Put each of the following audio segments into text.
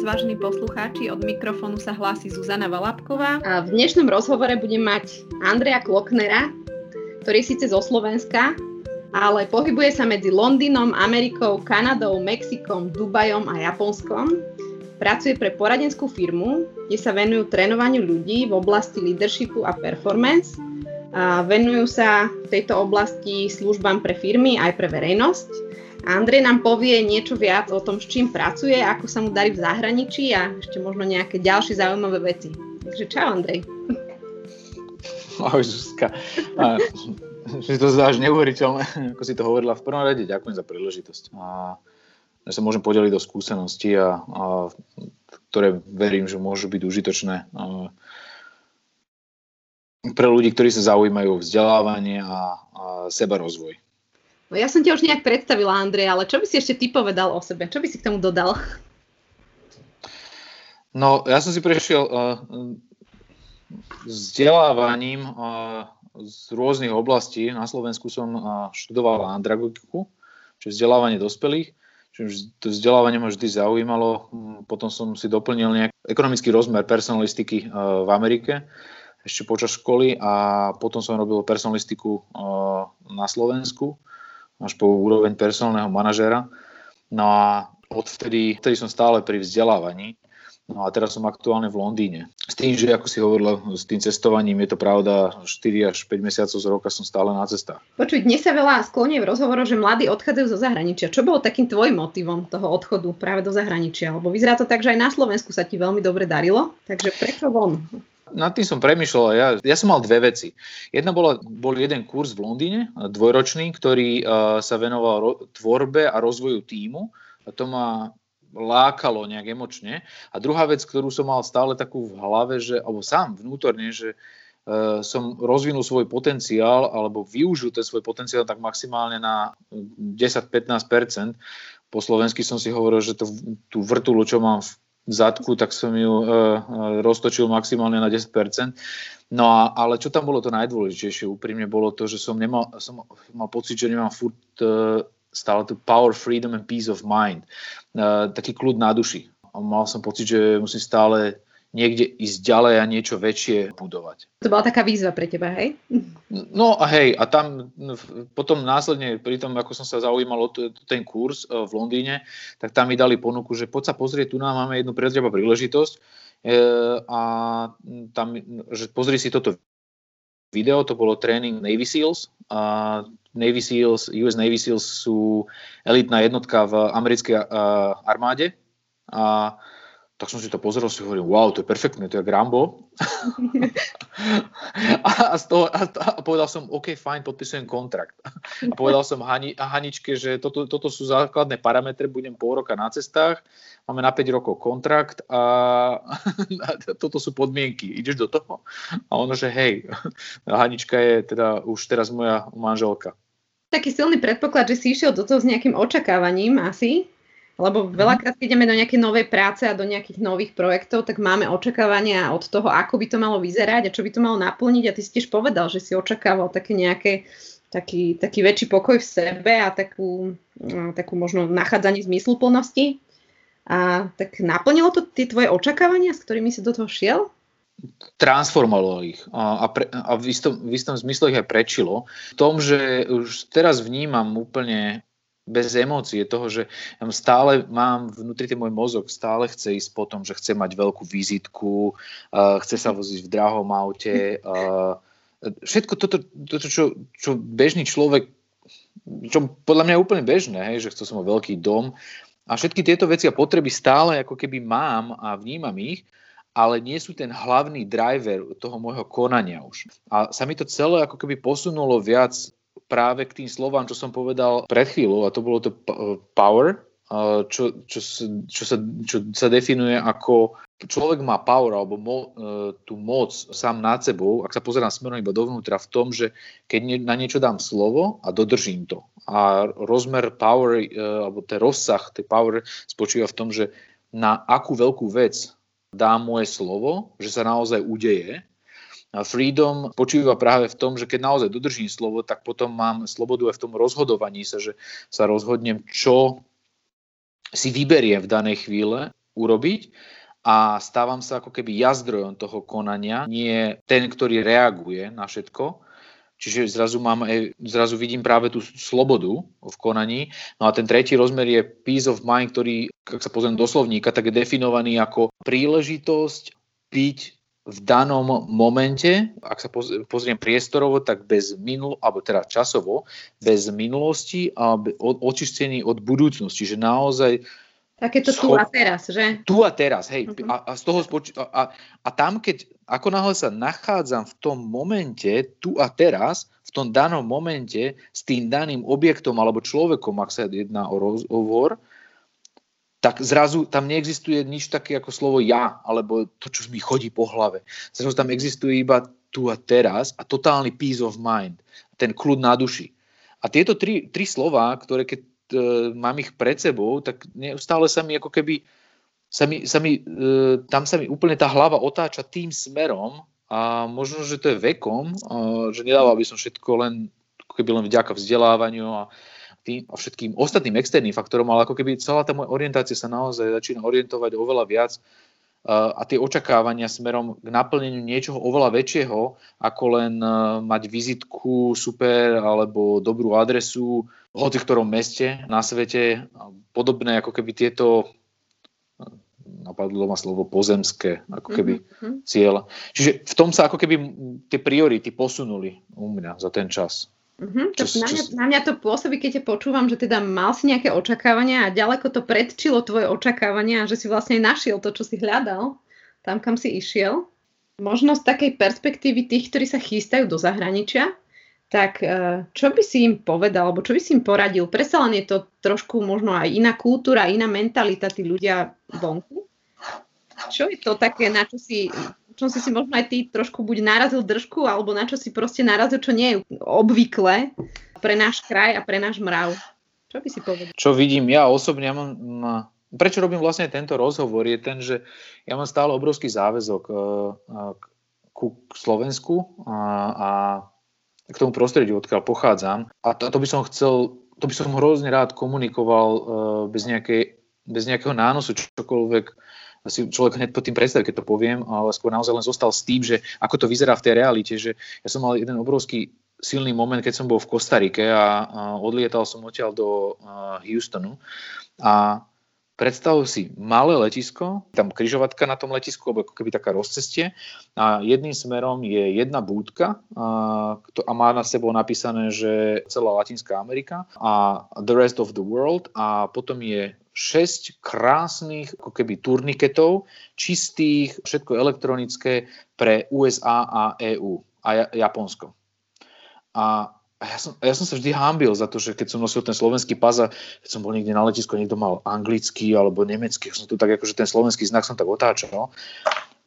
vás, vážení poslucháči, od mikrofónu sa hlási Zuzana Valapková. A v dnešnom rozhovore budem mať Andreja Kloknera, ktorý je síce zo Slovenska, ale pohybuje sa medzi Londýnom, Amerikou, Kanadou, Mexikom, Dubajom a Japonskom. Pracuje pre poradenskú firmu, kde sa venujú trénovaniu ľudí v oblasti leadershipu a performance. A venujú sa v tejto oblasti službám pre firmy aj pre verejnosť Andrej nám povie niečo viac o tom, s čím pracuje, ako sa mu darí v zahraničí a ešte možno nejaké ďalšie zaujímavé veci. Takže čau Andrej. Ahoj Zuzka. A, že to zdáš neuveriteľné, ako si to hovorila. V prvom rade ďakujem za príležitosť. A že sa môžem podeliť do skúseností, a, a, ktoré verím, že môžu byť užitočné a, pre ľudí, ktorí sa zaujímajú o vzdelávanie a, a seba rozvoj. No ja som ťa už nejak predstavila, Andrej, ale čo by si ešte ty povedal o sebe? Čo by si k tomu dodal? No, ja som si prešiel uh, vzdelávaním uh, z rôznych oblastí. Na Slovensku som uh, študoval andragogiku, čiže vzdelávanie dospelých. Čiže to vzdelávanie ma vždy zaujímalo. Potom som si doplnil nejaký ekonomický rozmer personalistiky uh, v Amerike ešte počas školy a potom som robil personalistiku uh, na Slovensku až po úroveň personálneho manažéra. No a odvtedy, odvtedy som stále pri vzdelávaní. No a teraz som aktuálne v Londýne. S tým, že ako si hovorila, s tým cestovaním je to pravda, 4 až 5 mesiacov z roka som stále na cestách. Počuť, dnes sa veľa sklonie v rozhovoroch, že mladí odchádzajú zo zahraničia. Čo bolo takým tvojim motivom toho odchodu práve do zahraničia? Lebo vyzerá to tak, že aj na Slovensku sa ti veľmi dobre darilo. Takže prečo von? Nad tým som premyšľal. Ja, ja som mal dve veci. Jedna bola, bol jeden kurz v Londýne, dvojročný, ktorý uh, sa venoval ro- tvorbe a rozvoju týmu. A to ma lákalo nejak emočne. A druhá vec, ktorú som mal stále takú v hlave, že, alebo sám vnútorne, že uh, som rozvinul svoj potenciál alebo využil ten svoj potenciál tak maximálne na 10-15%. Po slovensky som si hovoril, že to, tú vrtulu, čo mám v zadku, tak som ju uh, roztočil maximálne na 10%. No a, ale čo tam bolo to najdôležitejšie úprimne bolo to, že som, nemal, som mal pocit, že nemám furt uh, stále tu power, freedom and peace of mind. Uh, taký kľud na duši. A mal som pocit, že musím stále niekde ísť ďalej a niečo väčšie budovať. To bola taká výzva pre teba, hej? No a hej, a tam potom následne, pri tom, ako som sa zaujímal o ten kurz e, v Londýne, tak tam mi dali ponuku, že poď sa pozrieť, tu nám máme jednu pre teba príležitosť e, a tam, že pozri si toto video, to bolo tréning Navy SEALs. A Navy SEALs, US Navy SEALs sú elitná jednotka v americkej armáde a tak som si to pozrel, si hovorím, wow, to je perfektné, to je Grambo. a, z toho, a, a povedal som, OK, fajn, podpisujem kontrakt. A povedal som Hani, Haničke, že toto, toto sú základné parametre, budem pol roka na cestách, máme na 5 rokov kontrakt a, a toto sú podmienky, ideš do toho? A ono, že hej, Hanička je teda už teraz moja manželka. Taký silný predpoklad, že si išiel do toho s nejakým očakávaním asi, lebo mhm. veľakrát, keď ideme do nejakej novej práce a do nejakých nových projektov, tak máme očakávania od toho, ako by to malo vyzerať a čo by to malo naplniť. A ty si tiež povedal, že si očakával také nejaké, taký, taký väčší pokoj v sebe a takú, no, takú možno nachádzanie zmysluplnosti. A tak naplnilo to tie tvoje očakávania, s ktorými si do toho šiel? transformovalo ich a, a, pre, a v, istom, v istom zmysle ich aj prečilo. V tom, že už teraz vnímam úplne bez emócie toho, že stále mám vnútri ten môj mozog, stále chce ísť po tom, že chce mať veľkú vizitku, uh, chce sa voziť v drahom aute. Uh, všetko toto, toto čo, čo bežný človek, čo podľa mňa je úplne bežné, hej, že chcel som mať veľký dom a všetky tieto veci a potreby stále ako keby mám a vnímam ich, ale nie sú ten hlavný driver toho môjho konania už. A sa mi to celé ako keby posunulo viac práve k tým slovám, čo som povedal pred chvíľou, a to bolo to power, čo, čo, čo, sa, čo sa definuje ako človek má power alebo mo, e, tú moc sám nad sebou, ak sa pozerám smerom iba dovnútra v tom, že keď na niečo dám slovo a dodržím to. A rozmer power, e, alebo ten rozsah tej power spočíva v tom, že na akú veľkú vec dám moje slovo, že sa naozaj udeje freedom počíva práve v tom, že keď naozaj dodržím slovo, tak potom mám slobodu aj v tom rozhodovaní sa, že sa rozhodnem, čo si vyberiem v danej chvíle, urobiť a stávam sa ako keby jazdrojom toho konania, nie ten, ktorý reaguje na všetko. Čiže zrazu, mám, zrazu vidím práve tú slobodu v konaní. No a ten tretí rozmer je peace of mind, ktorý, ak sa pozriem do slovníka, tak je definovaný ako príležitosť byť v danom momente, ak sa pozriem priestorovo, tak bez minul, alebo teda časovo, bez minulosti a očistený od budúcnosti. Čiže naozaj Také to tu a teraz, že? Tu a teraz, hej. Uh-huh. A, a, z toho spoč- a, a, a tam, keď ako náhle sa nachádzam v tom momente, tu a teraz, v tom danom momente s tým daným objektom alebo človekom, ak sa jedná o rozhovor, tak zrazu tam neexistuje nič také ako slovo ja, alebo to, čo mi chodí po hlave. Zrazu tam existuje iba tu a teraz a totálny peace of mind, ten kľud na duši. A tieto tri, tri slova, ktoré keď e, mám ich pred sebou, tak neustále sa mi ako keby sa mi, sa mi, e, tam sa mi úplne tá hlava otáča tým smerom a možno, že to je vekom, e, že nedával by som všetko len keby len vďaka vzdelávaniu a, tým, a všetkým ostatným externým faktorom, ale ako keby celá tá moja orientácia sa naozaj začína orientovať oveľa viac a tie očakávania smerom k naplneniu niečoho oveľa väčšieho, ako len mať vizitku super alebo dobrú adresu v hoci ktorom meste na svete. Podobné ako keby tieto napadlo ma slovo pozemské, ako keby mm-hmm. cieľ. Čiže v tom sa ako keby tie priority posunuli u mňa za ten čas. Mm-hmm. Čo, na, mňa, na mňa to pôsobí, keď ťa počúvam, že teda mal si nejaké očakávania a ďaleko to predčilo tvoje očakávania a že si vlastne našiel to, čo si hľadal, tam, kam si išiel. Možno z takej perspektívy tých, ktorí sa chystajú do zahraničia, tak e, čo by si im povedal, alebo čo by si im poradil? Predsa len je to trošku možno aj iná kultúra, iná mentalita, tí ľudia vonku. Čo je to také, na čo si čom si si možno aj ty trošku buď narazil držku, alebo na čo si proste narazil, čo nie je obvykle pre náš kraj a pre náš mrav. Čo by si povedal? Čo vidím ja osobne, ja mám, prečo robím vlastne tento rozhovor, je ten, že ja mám stále obrovský záväzok uh, ku Slovensku a, a k tomu prostrediu, odkiaľ pochádzam. A to, to by som chcel, to by som hrozne rád komunikoval uh, bez, nejakej, bez nejakého nánosu, čokoľvek si človek hneď pod tým predstaví, keď to poviem, ale skôr naozaj len zostal s tým, že ako to vyzerá v tej realite, že ja som mal jeden obrovský silný moment, keď som bol v Kostarike a, a odlietal som odtiaľ do a, Houstonu. A predstav si malé letisko, tam križovatka na tom letisku, alebo ako keby taká rozcestie a jedným smerom je jedna búdka a, a má na sebou napísané, že celá Latinská Amerika a the rest of the world a potom je 6 krásnych ako keby turniketov, čistých, všetko elektronické pre USA a EU a Japonsko. A ja som, ja som sa vždy hámbil za to, že keď som nosil ten slovenský pas a keď som bol niekde na letisku, niekto mal anglický alebo nemecký, som to tak akože ten slovenský znak som tak otáčal.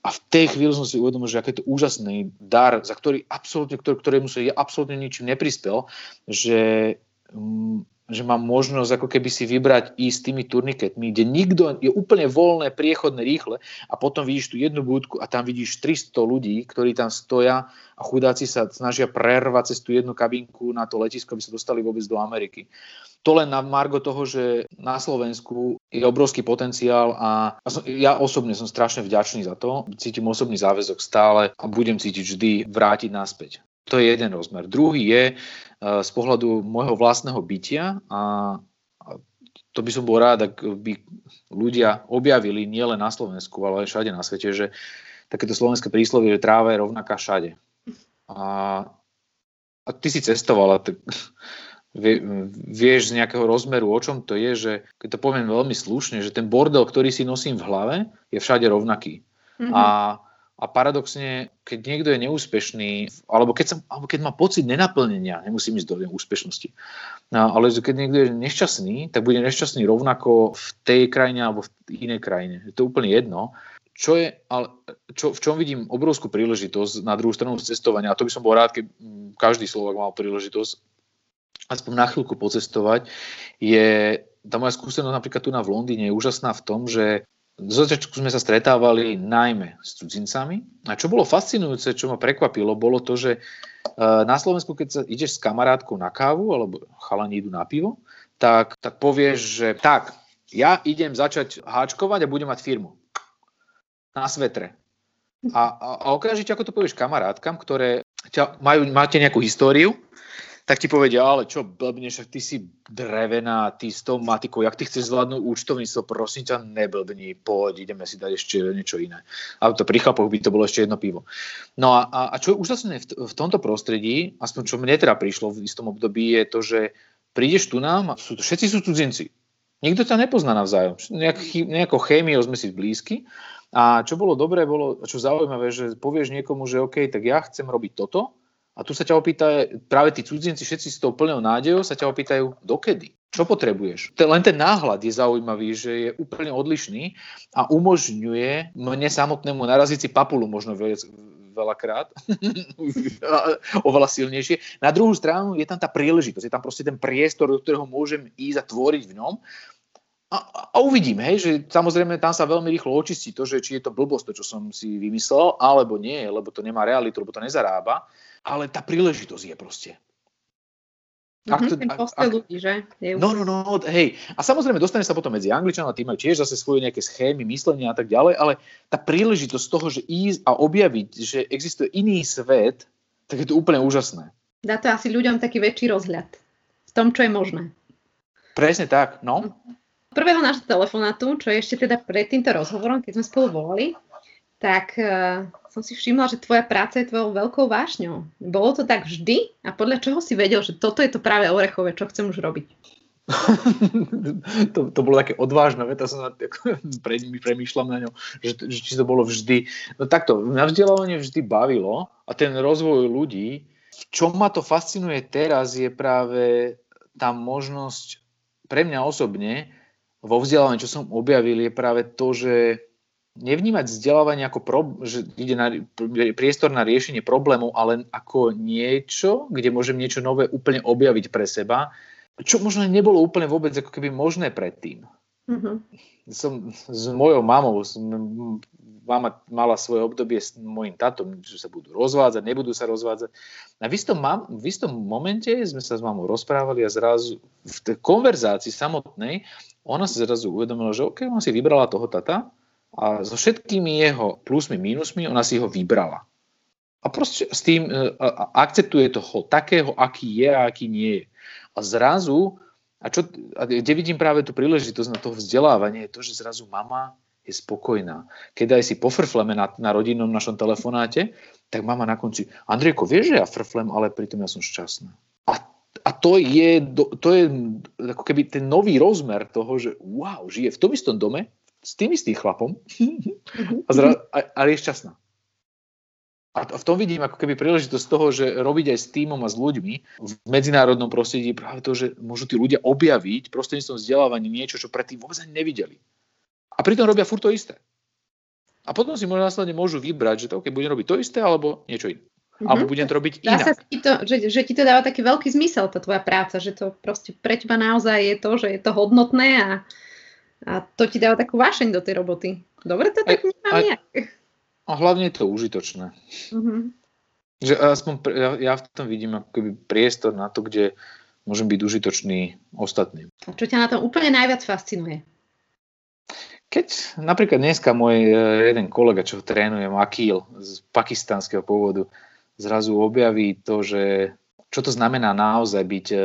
A v tej chvíli som si uvedomil, že aký je to úžasný dar, za ktorý absolútne, ktorý, ktorému sa ja absolútne ničím neprispel, že mm, že mám možnosť ako keby si vybrať ísť tými turniketmi, kde nikto je úplne voľné, priechodné, rýchle a potom vidíš tú jednu budku a tam vidíš 300 ľudí, ktorí tam stoja a chudáci sa snažia prervať cez tú jednu kabinku na to letisko, aby sa dostali vôbec do Ameriky. To len na margo toho, že na Slovensku je obrovský potenciál a ja osobne som strašne vďačný za to. Cítim osobný záväzok stále a budem cítiť vždy vrátiť naspäť. To je jeden rozmer. Druhý je e, z pohľadu môjho vlastného bytia a to by som bol rád, ak by ľudia objavili nielen na Slovensku, ale aj všade na svete, že takéto slovenské príslovie, že tráva je rovnaká všade. A, a ty si cestovala, tak vie, vieš z nejakého rozmeru, o čom to je, že keď to poviem veľmi slušne, že ten bordel, ktorý si nosím v hlave, je všade rovnaký. Mm-hmm. A a paradoxne, keď niekto je neúspešný, alebo keď, sa, alebo keď má pocit nenaplnenia, nemusím ísť do úspešnosti, no, ale keď niekto je nešťastný, tak bude nešťastný rovnako v tej krajine alebo v inej krajine. Je to úplne jedno. Čo je, ale čo, v čom vidím obrovskú príležitosť na druhú stranu cestovania, a to by som bol rád, keď každý Slovak mal príležitosť aspoň na chvíľku pocestovať, je tá moja skúsenosť napríklad tu na v Londýne je úžasná v tom, že zo začiatku sme sa stretávali najmä s cudzincami. A čo bolo fascinujúce, čo ma prekvapilo, bolo to, že e, na Slovensku, keď sa ideš s kamarátkou na kávu, alebo chalani idú na pivo, tak, tak povieš, že tak, ja idem začať háčkovať a budem mať firmu. Na svetre. A, a, a okamžite, ako to povieš kamarátkam, ktoré ťa, majú, máte nejakú históriu, tak ti povedia, ale čo blbneš, ty si drevená, ty s tou matikou, jak ty chceš zvládnuť účtovníctvo, prosím ťa, neblbni, poď, ideme si dať ešte niečo iné. A to pri chlapoch by to bolo ešte jedno pivo. No a, a, a čo je úžasné v, v tomto prostredí, aspoň čo mne teda prišlo v istom období, je to, že prídeš tu nám, sú, všetci sú cudzinci. Nikto ťa nepozná navzájom. Nejak, nejako chémiou sme si blízky. A čo bolo dobré, bolo, čo zaujímavé, že povieš niekomu, že OK, tak ja chcem robiť toto, a tu sa ťa opýta, práve tí cudzinci, všetci s tou plnou nádejou sa ťa opýtajú, dokedy? Čo potrebuješ? Len ten náhľad je zaujímavý, že je úplne odlišný a umožňuje mne samotnému naraziť si papulu možno veľa, veľakrát, oveľa silnejšie. Na druhú stranu je tam tá príležitosť, je tam proste ten priestor, do ktorého môžem ísť a tvoriť v ňom. A, a uvidím, hej, že samozrejme tam sa veľmi rýchlo očistí to, že či je to blbosť, to, čo som si vymyslel, alebo nie, lebo to nemá realitu, lebo to nezarába ale tá príležitosť je proste. Ak to, ten ak, ľudí, že? Je no, no, no, hej. A samozrejme, dostane sa potom medzi Angličanov, tí majú tiež zase svoje nejaké schémy, myslenia a tak ďalej, ale tá príležitosť toho, že ísť a objaviť, že existuje iný svet, tak je to úplne úžasné. Dá to asi ľuďom taký väčší rozhľad v tom, čo je možné. Presne tak, no. Prvého nášho telefonátu, čo je ešte teda pred týmto rozhovorom, keď sme spolu volali, tak uh, som si všimla, že tvoja práca je tvojou veľkou vášňou. Bolo to tak vždy? A podľa čoho si vedel, že toto je to práve orechové, čo chcem už robiť? to, to bolo také odvážne, to som pre, premýšľam na ňom, že, že či to bolo vždy. No takto, na vzdelávanie vždy bavilo a ten rozvoj ľudí, v čom ma to fascinuje teraz je práve tá možnosť pre mňa osobne vo vzdelávaní, čo som objavil, je práve to, že nevnímať vzdelávanie ako pro, že ide na priestor na riešenie problémov, ale ako niečo, kde môžem niečo nové úplne objaviť pre seba, čo možno nebolo úplne vôbec ako keby možné predtým. Mm-hmm. Som s mojou mamou, mama mala svoje obdobie s mojim tatom, že sa budú rozvádzať, nebudú sa rozvádzať. A v istom, mam, v istom momente sme sa s mamou rozprávali a zrazu v tej konverzácii samotnej ona sa zrazu uvedomila, že OK, ona si vybrala toho tata, a so všetkými jeho plusmi, mínusmi ona si ho vybrala. A proste s tým e, akceptuje toho takého, aký je a aký nie je. A zrazu, a, čo, a kde vidím práve tú príležitosť na to vzdelávanie, je to, že zrazu mama je spokojná. Keď aj si pofrfleme na, na rodinnom našom telefonáte, tak mama na konci, Andrejko, vieš, že ja frflem, ale pritom ja som šťastná. A, a to, je, to je ako keby ten nový rozmer toho, že wow, žije v tom istom dome, s tým istým chlapom a, zra, a, a je šťastná. A v tom vidím ako keby príležitosť toho, že robiť aj s týmom a s ľuďmi v medzinárodnom prostredí práve to, že môžu tí ľudia objaviť prostredníctvom vzdelávania niečo, čo predtým vôbec ani nevideli. A pritom robia furt to isté. A potom si možno následne môžu vybrať, že to, okay, budem robiť to isté alebo niečo iné. Mm-hmm. Alebo budem to robiť inak. Dá sa ti to, že, že ti to dáva taký veľký zmysel, tá tvoja práca, že to proste pre teba naozaj je to, že je to hodnotné a a to ti dáva takú vášeň do tej roboty. Dobre to tak vnímam nejak. A hlavne je to užitočné. Uh-huh. Že aspoň ja, ja v tom vidím ako keby priestor na to, kde môžem byť užitočný ostatným. A čo ťa na tom úplne najviac fascinuje? Keď napríklad dneska môj e, jeden kolega, čo trénujem, Akil z pakistanského pôvodu, zrazu objaví to, že čo to znamená naozaj byť e,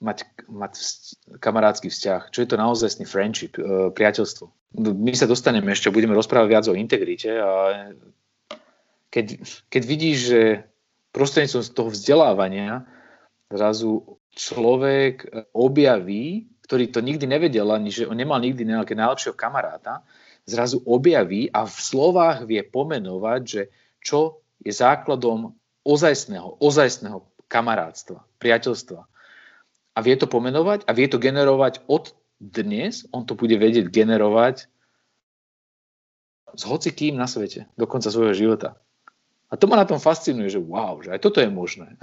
mať, mať kamarátsky vzťah, čo je to naozaj friendship, e, priateľstvo. My sa dostaneme ešte, budeme rozprávať viac o integrite a keď, keď vidíš, že prostredníctvom toho vzdelávania zrazu človek objaví, ktorý to nikdy nevedel, ani že on nemal nikdy nejaké najlepšieho kamaráta, zrazu objaví a v slovách vie pomenovať, že čo je základom ozajstného, ozajstného kamarátstva, priateľstva a vie to pomenovať a vie to generovať od dnes, on to bude vedieť generovať s hocikým na svete, do konca svojho života. A to ma na tom fascinuje, že wow, že aj toto je možné.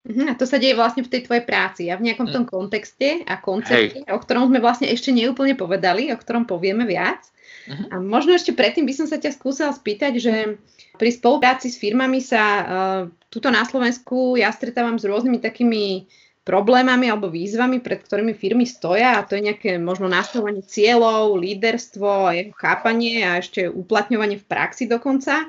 Mhm, a to sa deje vlastne v tej tvojej práci a v nejakom tom kontexte a koncepte, Hej. o ktorom sme vlastne ešte neúplne povedali, o ktorom povieme viac. Uh-huh. A možno ešte predtým by som sa ťa skúsila spýtať, že pri spolupráci s firmami sa uh, tuto na Slovensku ja stretávam s rôznymi takými problémami alebo výzvami, pred ktorými firmy stoja a to je nejaké možno nastavovanie cieľov, líderstvo jeho chápanie a ešte uplatňovanie v praxi dokonca.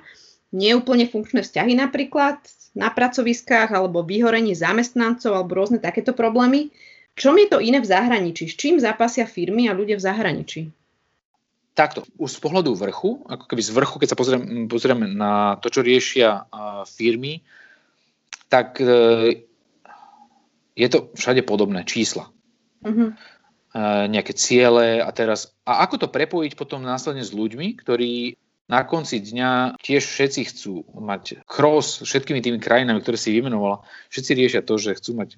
Neúplne funkčné vzťahy napríklad na pracoviskách alebo vyhorenie zamestnancov alebo rôzne takéto problémy. Čom je to iné v zahraničí? S čím zápasia firmy a ľudia v zahraničí? Takto, už z pohľadu vrchu, ako keby z vrchu, keď sa pozrieme, pozrieme na to, čo riešia firmy, tak e, je to všade podobné, čísla. Uh-huh. Nejaké ciele a teraz... A ako to prepojiť potom následne s ľuďmi, ktorí na konci dňa tiež všetci chcú mať cross všetkými tými krajinami, ktoré si vymenovala. Všetci riešia to, že chcú mať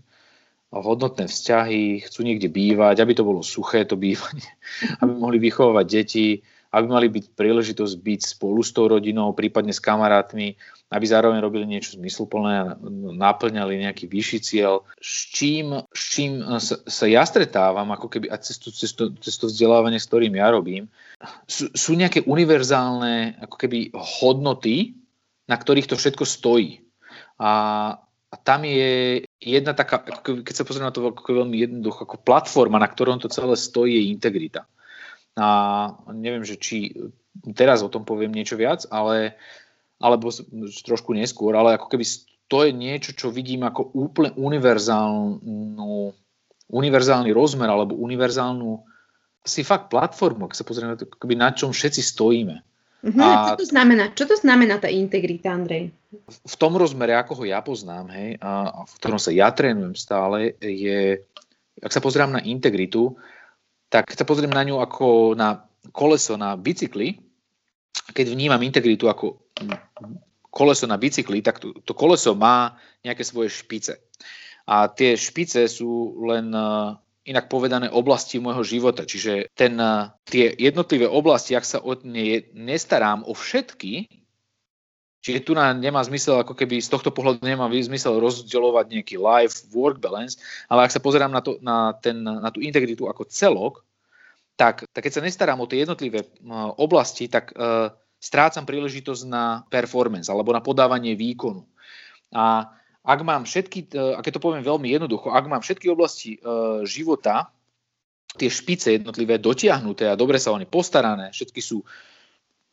hodnotné vzťahy, chcú niekde bývať, aby to bolo suché to bývanie, aby mohli vychovávať deti, aby mali byť príležitosť byť spolu s tou rodinou, prípadne s kamarátmi, aby zároveň robili niečo zmysluplné a naplňali nejaký vyšší cieľ. S čím, s čím sa, ja stretávam, ako keby a cez to, cez, to, cez to vzdelávanie, s ktorým ja robím, sú, sú nejaké univerzálne ako keby hodnoty, na ktorých to všetko stojí. A, a tam je jedna taká, keď sa pozrieme na to ako veľmi jednoducho, ako platforma, na ktorom to celé stojí, je integrita. A neviem, že či teraz o tom poviem niečo viac, ale alebo trošku neskôr, ale ako keby to je niečo, čo vidím ako úplne univerzálnu, univerzálny rozmer alebo univerzálnu si fakt platformu, ak sa pozrieme na to, na čom všetci stojíme. Uh-huh. A čo to znamená? Čo to znamená tá integrita, Andrej? V tom rozmere, ako ho ja poznám, hej, a v ktorom sa ja trénujem stále, je, ak sa pozriem na integritu, tak keď sa pozriem na ňu ako na koleso na bicykli, keď vnímam integritu ako koleso na bicykli, tak to, to koleso má nejaké svoje špice. A tie špice sú len inak povedané oblasti môjho života. Čiže ten, eh, tie jednotlivé oblasti, ak sa o ne nestarám o všetky, čiže tu na, nemá zmysel, ako keby z tohto pohľadu nemá zmysel rozdeľovať nejaký life-work balance, ale ak sa pozerám na, to, na, ten, na tú integritu ako celok, tak, tak keď sa nestarám o tie jednotlivé uh, oblasti, tak uh, strácam príležitosť na performance alebo na podávanie výkonu. A ak mám všetky, e, a keď to poviem veľmi jednoducho, ak mám všetky oblasti e, života, tie špice jednotlivé dotiahnuté a dobre sa o ne postarané, všetky sú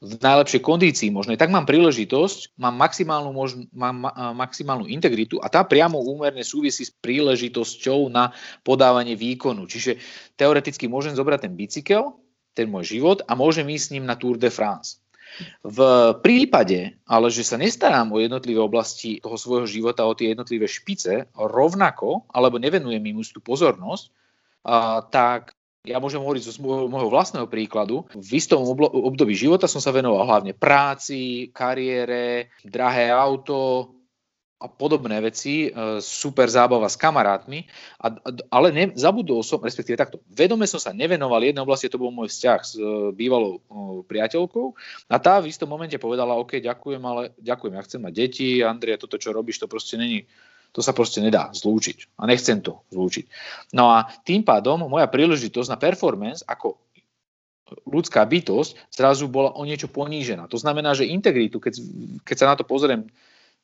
v najlepšej kondícii možnej, tak mám príležitosť, mám maximálnu, možn- mám maximálnu integritu a tá priamo úmerne súvisí s príležitosťou na podávanie výkonu. Čiže teoreticky môžem zobrať ten bicykel, ten môj život a môžem ísť s ním na Tour de France. V prípade, ale že sa nestarám o jednotlivé oblasti toho svojho života, o tie jednotlivé špice, rovnako, alebo nevenujem im tú pozornosť, a, tak ja môžem hovoriť zo môjho vlastného príkladu. V istom období života som sa venoval hlavne práci, kariére, drahé auto, a podobné veci, e, super zábava s kamarátmi, a, ale ne, zabudol som, respektíve takto, vedome som sa nevenoval jednej oblasti, to bol môj vzťah s e, bývalou e, priateľkou. A tá v istom momente povedala, OK, ďakujem, ale ďakujem, ja chcem mať deti, Andrea, toto, čo robíš, to proste není, to sa proste nedá zlúčiť a nechcem to zlúčiť. No a tým pádom moja príležitosť na performance ako ľudská bytosť zrazu bola o niečo ponížená. To znamená, že integritu, keď, keď sa na to pozriem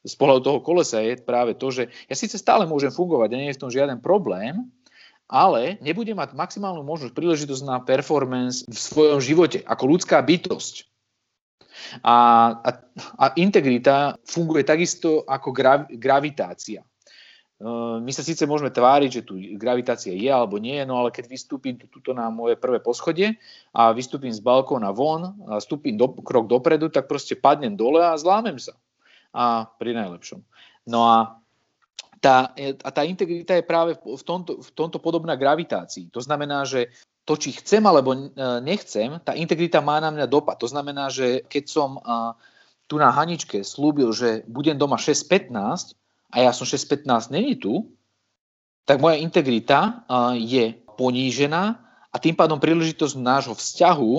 z pohľadu toho kolesa je práve to, že ja síce stále môžem fungovať a nie je v tom žiaden problém, ale nebudem mať maximálnu možnosť, príležitosť na performance v svojom živote ako ľudská bytosť. A, a, a integrita funguje takisto ako grav, gravitácia. E, my sa síce môžeme tváriť, že tu gravitácia je alebo nie, no ale keď vystúpim tuto na moje prvé poschodie a vystúpim z balkóna von a stúpim do, krok dopredu, tak proste padnem dole a zlámem sa a pri najlepšom. No a tá, a tá integrita je práve v tomto, v tomto podobná gravitácii. To znamená, že to, či chcem alebo e, nechcem, tá integrita má na mňa dopad. To znamená, že keď som tu na Haničke slúbil, že budem doma 6.15 a ja som 6.15 není tu, tak moja integrita je ponížená a tým pádom príležitosť nášho vzťahu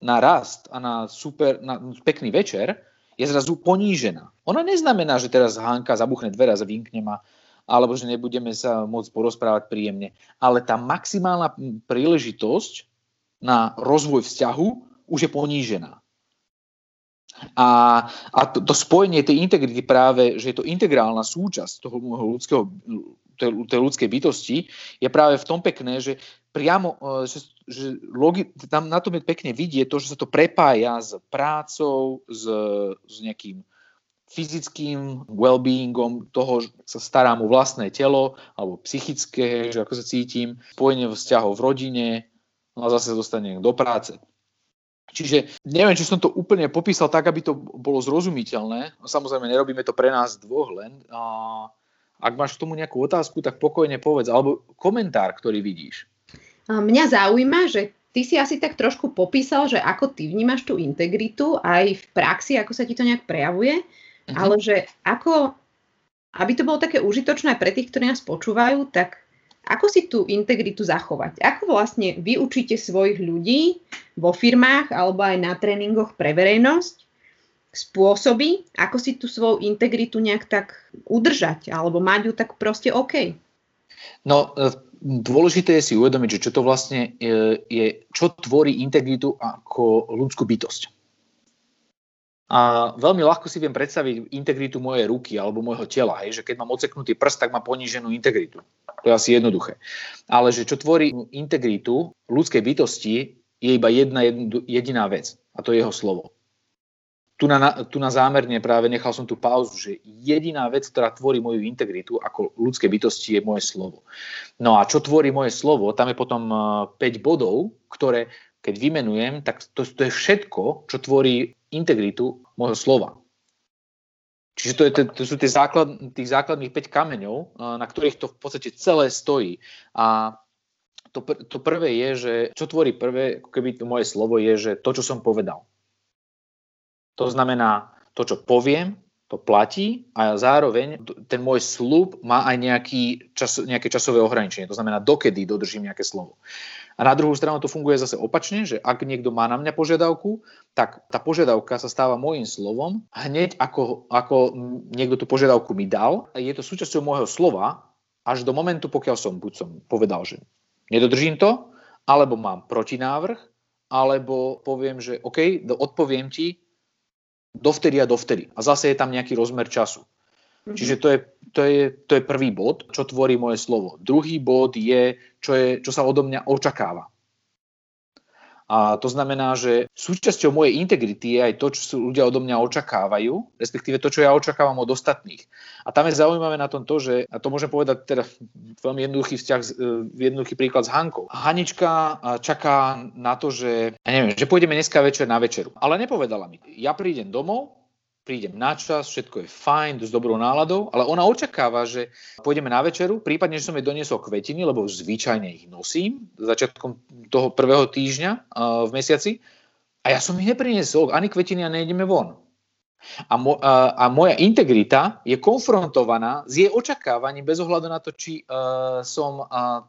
na rast a na super, na pekný večer je zrazu ponížená. Ona neznamená, že teraz Hanka zabuchne dvere a zvinkne ma, alebo že nebudeme sa môcť porozprávať príjemne. Ale tá maximálna príležitosť na rozvoj vzťahu už je ponížená. A, a to, to spojenie tej integrity práve, že je to integrálna súčasť toho môjho ľudského, tej, tej ľudskej bytosti, je práve v tom pekné, že priamo, e, že, že logi, tam na tom je pekne vidieť to, že sa to prepája s prácou, s, s nejakým fyzickým well-beingom toho, že sa starám o vlastné telo alebo psychické, že ako sa cítim, spojenie vzťahov v rodine no a zase dostanem do práce. Čiže neviem, či som to úplne popísal tak, aby to bolo zrozumiteľné. No, samozrejme, nerobíme to pre nás dvoch len. A ak máš k tomu nejakú otázku, tak pokojne povedz. Alebo komentár, ktorý vidíš. Mňa zaujíma, že ty si asi tak trošku popísal, že ako ty vnímaš tú integritu aj v praxi, ako sa ti to nejak prejavuje, mhm. ale že ako, aby to bolo také užitočné pre tých, ktorí nás počúvajú, tak ako si tú integritu zachovať? Ako vlastne vy učíte svojich ľudí vo firmách alebo aj na tréningoch pre verejnosť spôsoby, ako si tú svoju integritu nejak tak udržať alebo mať ju tak proste OK? No, e, dôležité je si uvedomiť, že čo to vlastne je, je čo tvorí integritu ako ľudskú bytosť. A veľmi ľahko si viem predstaviť integritu mojej ruky alebo môjho tela, hej, že keď mám oceknutý prst, tak má poníženú integritu. To je asi jednoduché. Ale že čo tvorí integritu ľudskej bytosti, je iba jedna jediná vec. A to je jeho slovo tu na, tu na zámerne práve nechal som tú pauzu, že jediná vec, ktorá tvorí moju integritu ako ľudské bytosti je moje slovo. No a čo tvorí moje slovo, tam je potom 5 eh, bodov, ktoré keď vymenujem, tak to, to je všetko, čo tvorí integritu môjho slova. Čiže to, je, to, sú tie základ, tých základných 5 kameňov, na ktorých to v podstate celé stojí. A to, to prvé je, že čo tvorí prvé, keby to moje slovo je, že to, čo som povedal. To znamená, to, čo poviem, to platí a zároveň ten môj slúb má aj nejaký čas, nejaké časové ohraničenie. To znamená, dokedy dodržím nejaké slovo. A na druhú stranu to funguje zase opačne, že ak niekto má na mňa požiadavku, tak tá požiadavka sa stáva môjim slovom hneď ako, ako niekto tú požiadavku mi dal. Je to súčasťou môjho slova až do momentu, pokiaľ som buď som povedal, že nedodržím to, alebo mám protinávrh, alebo poviem, že OK, odpoviem ti, dovtedy a dovtedy. A zase je tam nejaký rozmer času. Mm-hmm. Čiže to je, to, je, to je prvý bod, čo tvorí moje slovo. Druhý bod je, čo, je, čo sa odo mňa očakáva. A to znamená, že súčasťou mojej integrity je aj to, čo ľudia odo mňa očakávajú, respektíve to, čo ja očakávam od ostatných. A tam je zaujímavé na tom to, že, a to môžem povedať teda veľmi jednoduchý vzťah, e, jednoduchý príklad s Hankou. Hanička čaká na to, že, ja neviem, že pôjdeme dneska večer na večeru, ale nepovedala mi. Ja prídem domov, prídem na čas, všetko je fajn, s dobrou náladou, ale ona očakáva, že pôjdeme na večeru, prípadne, že som jej doniesol kvetiny, lebo zvyčajne ich nosím začiatkom toho prvého týždňa uh, v mesiaci a ja som ich nepriniesol, ani kvetiny a nejdeme von. A, mo, a, a moja integrita je konfrontovaná s jej očakávaním bez ohľadu na to, či uh, som uh,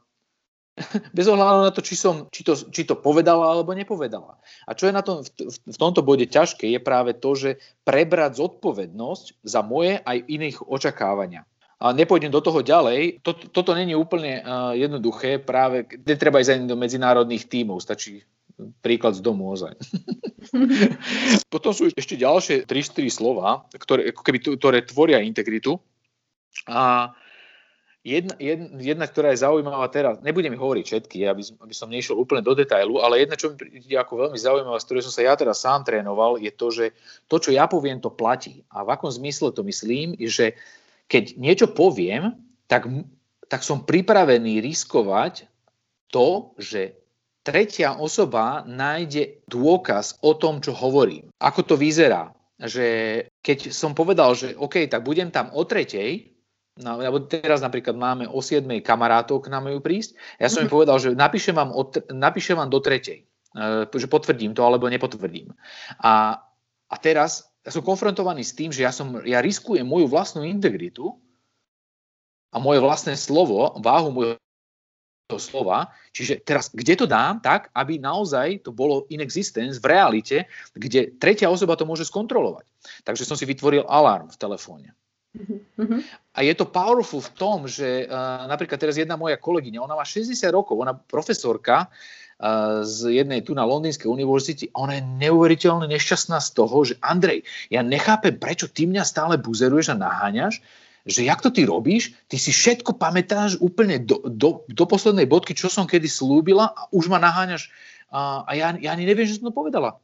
bez ohľadu na to, či, som, či, to, či to povedala alebo nepovedala. A čo je na tom, v, v tomto bode ťažké, je práve to, že prebrať zodpovednosť za moje aj iných očakávania. A nepôjdem do toho ďalej. Toto, toto není úplne uh, jednoduché, práve netreba ísť ani do medzinárodných tímov, stačí príklad z domu ozaj. Potom sú ešte ďalšie 3-4 slova, ktoré, keby, ktoré tvoria integritu. A Jedna, jedna, jedna, ktorá je zaujímavá teraz, nebudem hovoriť všetky, aby, aby som nešiel úplne do detailu, ale jedna, čo mi príde ako veľmi zaujímavá, z ktorej som sa ja teraz sám trénoval, je to, že to, čo ja poviem, to platí. A v akom zmysle to myslím, že keď niečo poviem, tak, tak som pripravený riskovať to, že tretia osoba nájde dôkaz o tom, čo hovorím. Ako to vyzerá? Že keď som povedal, že OK, tak budem tam o tretej, No, lebo teraz napríklad máme o 7 kamarátov k nám majú prísť. Ja som im mhm. povedal, že napíšem vám, od, napíšem vám do tretej, e, že potvrdím to alebo nepotvrdím. A, a teraz ja som konfrontovaný s tým, že ja, som, ja riskujem moju vlastnú integritu a moje vlastné slovo, váhu môjho slova. Čiže teraz, kde to dám tak, aby naozaj to bolo in existence v realite, kde tretia osoba to môže skontrolovať. Takže som si vytvoril alarm v telefóne. Mm-hmm. A je to powerful v tom, že uh, napríklad teraz jedna moja kolegyňa, ona má 60 rokov, ona profesorka uh, z jednej tu na Londýnskej univerzite, ona je neuveriteľne nešťastná z toho, že Andrej, ja nechápem, prečo ty mňa stále buzeruješ a naháňaš, že jak to ty robíš, ty si všetko pamätáš úplne do, do, do poslednej bodky, čo som kedy slúbila a už ma naháňaš a, a ja, ja ani neviem, že som to povedala.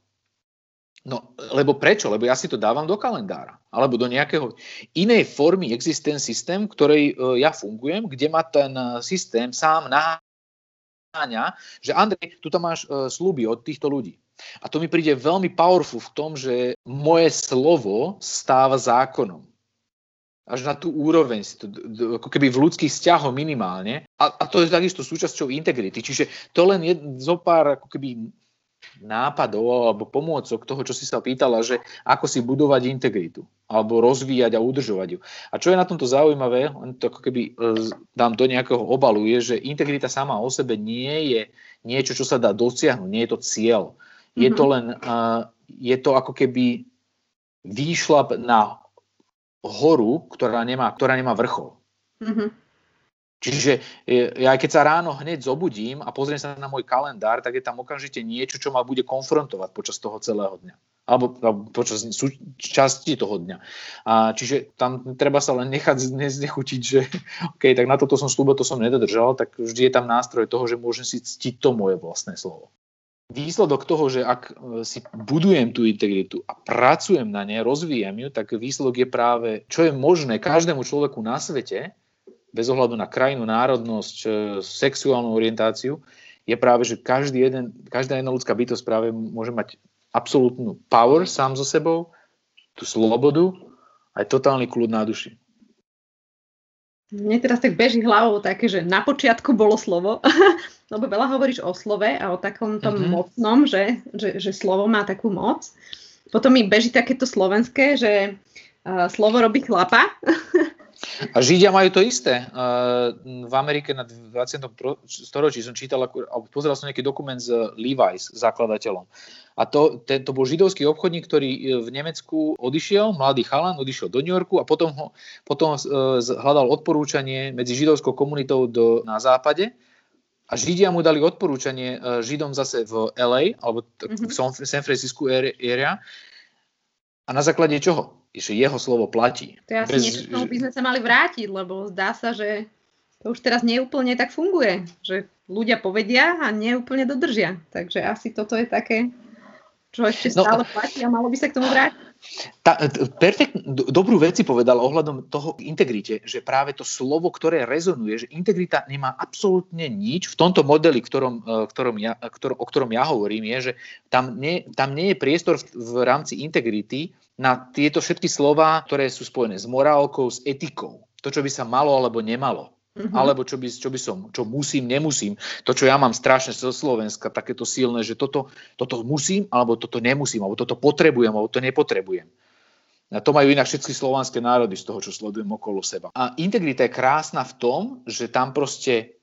No, lebo prečo? Lebo ja si to dávam do kalendára. Alebo do nejakého inej formy existence systém, ktorej uh, ja fungujem, kde ma ten uh, systém sám naháňa, že Andrej, tu tam máš uh, sluby od týchto ľudí. A to mi príde veľmi powerful v tom, že moje slovo stáva zákonom až na tú úroveň, ako keby v ľudských vzťahoch minimálne. A, a to je takisto súčasťou integrity. Čiže to len je zo pár ako keby nápadov alebo pomôcok toho, čo si sa pýtala, že ako si budovať integritu alebo rozvíjať a udržovať ju. A čo je na tomto zaujímavé, len to ako keby e, dám do nejakého obalu, je, že integrita sama o sebe nie je niečo, čo sa dá dosiahnuť, nie je to cieľ. Je to len, uh, je to ako keby výšlap na horu, ktorá nemá, ktorá nemá vrchol. Mm-hmm. Čiže ja keď sa ráno hneď zobudím a pozriem sa na môj kalendár, tak je tam okamžite niečo, čo ma bude konfrontovať počas toho celého dňa. Alebo, alebo počas časti toho dňa. A čiže tam treba sa len nechať neznechutiť, že OK, tak na toto som slúbil, to som nedodržal, tak vždy je tam nástroj toho, že môžem si ctiť to moje vlastné slovo výsledok toho, že ak e, si budujem tú integritu a pracujem na nej, rozvíjam ju, tak výsledok je práve, čo je možné každému človeku na svete, bez ohľadu na krajinu, národnosť, e, sexuálnu orientáciu, je práve, že každý jeden, každá jedna ľudská bytosť práve môže mať absolútnu power sám so sebou, tú slobodu, aj totálny kľud na duši. Mne teraz tak beží hlavou také, že na počiatku bolo slovo, lebo veľa hovoríš o slove a o takom tom mm-hmm. mocnom, že, že, že slovo má takú moc. Potom mi beží takéto slovenské, že uh, slovo robí chlapa. A Židia majú to isté. V Amerike na 20. storočí som čítal, alebo pozeral som nejaký dokument s Levi's, zakladateľom. A to, ten, to bol židovský obchodník, ktorý e, v Nemecku odišiel, mladý chalan, odišiel do New Yorku a potom, ho, potom uh, hľadal odporúčanie medzi židovskou komunitou do, na západe. A Židia mu dali odporúčanie uh, Židom zase v LA, alebo mm-hmm. v San Francisco area. A na základe čoho? Že jeho slovo platí. To je asi Bez... niečo, tomu by sme sa mali vrátiť, lebo zdá sa, že to už teraz neúplne tak funguje. Že ľudia povedia a neúplne dodržia. Takže asi toto je také čo ešte no, stále no, platí a malo by sa k tomu vrátiť. Tá, perfekt, dobrú vec si povedal ohľadom toho integrite, že práve to slovo, ktoré rezonuje, že integrita nemá absolútne nič v tomto modeli, ktorom, e, ktorom ja, ktor, o ktorom ja hovorím, je, že tam nie, tam nie je priestor v, v rámci integrity na tieto všetky slova, ktoré sú spojené s morálkou, s etikou. To, čo by sa malo alebo nemalo. Uh-huh. Alebo čo by, čo by som, čo musím, nemusím. To, čo ja mám strašne zo Slovenska, takéto silné, že toto, toto musím, alebo toto nemusím, alebo toto potrebujem, alebo to nepotrebujem. A to majú inak všetky slovanské národy z toho, čo sledujem okolo seba. A integrita je krásna v tom, že tam proste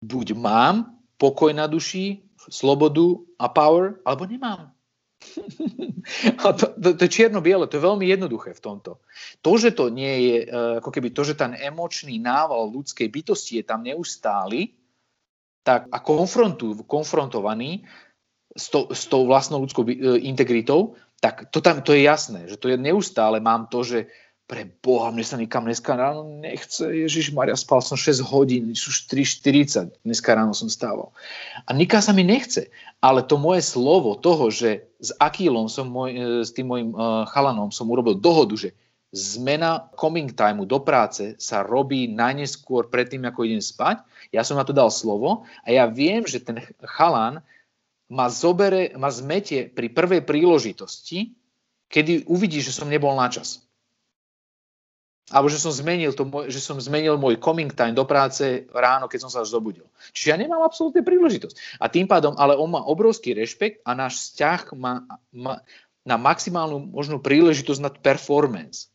buď mám pokoj na duši, slobodu a power, alebo nemám. A to, to, to čierno-biele, to je veľmi jednoduché v tomto. To, že to nie je, e, ako keby to, že ten emočný nával ľudskej bytosti je tam neustály, tak a konfrontu, konfrontovaný s, to, s tou vlastnou ľudskou e, integritou, tak to, tam, to je jasné, že to je neustále, mám to, že pre Boha, mne sa nikam dneska ráno nechce, Ježiš Maria, spal som 6 hodín, sú 3.40, dneska ráno som stával. A nikam sa mi nechce, ale to moje slovo toho, že s Akílom som môj, e, s tým môjim uh, chalanom som urobil dohodu, že zmena coming timeu do práce sa robí najneskôr predtým, ako idem spať. Ja som na to dal slovo a ja viem, že ten chalan ma zobere, ma zmetie pri prvej príležitosti, kedy uvidí, že som nebol na čas alebo že som zmenil, to, že som zmenil môj coming time do práce ráno, keď som sa až zobudil. Čiže ja nemám absolútne príležitosť. A tým pádom, ale on má obrovský rešpekt a náš vzťah má, má na maximálnu možnú príležitosť na performance.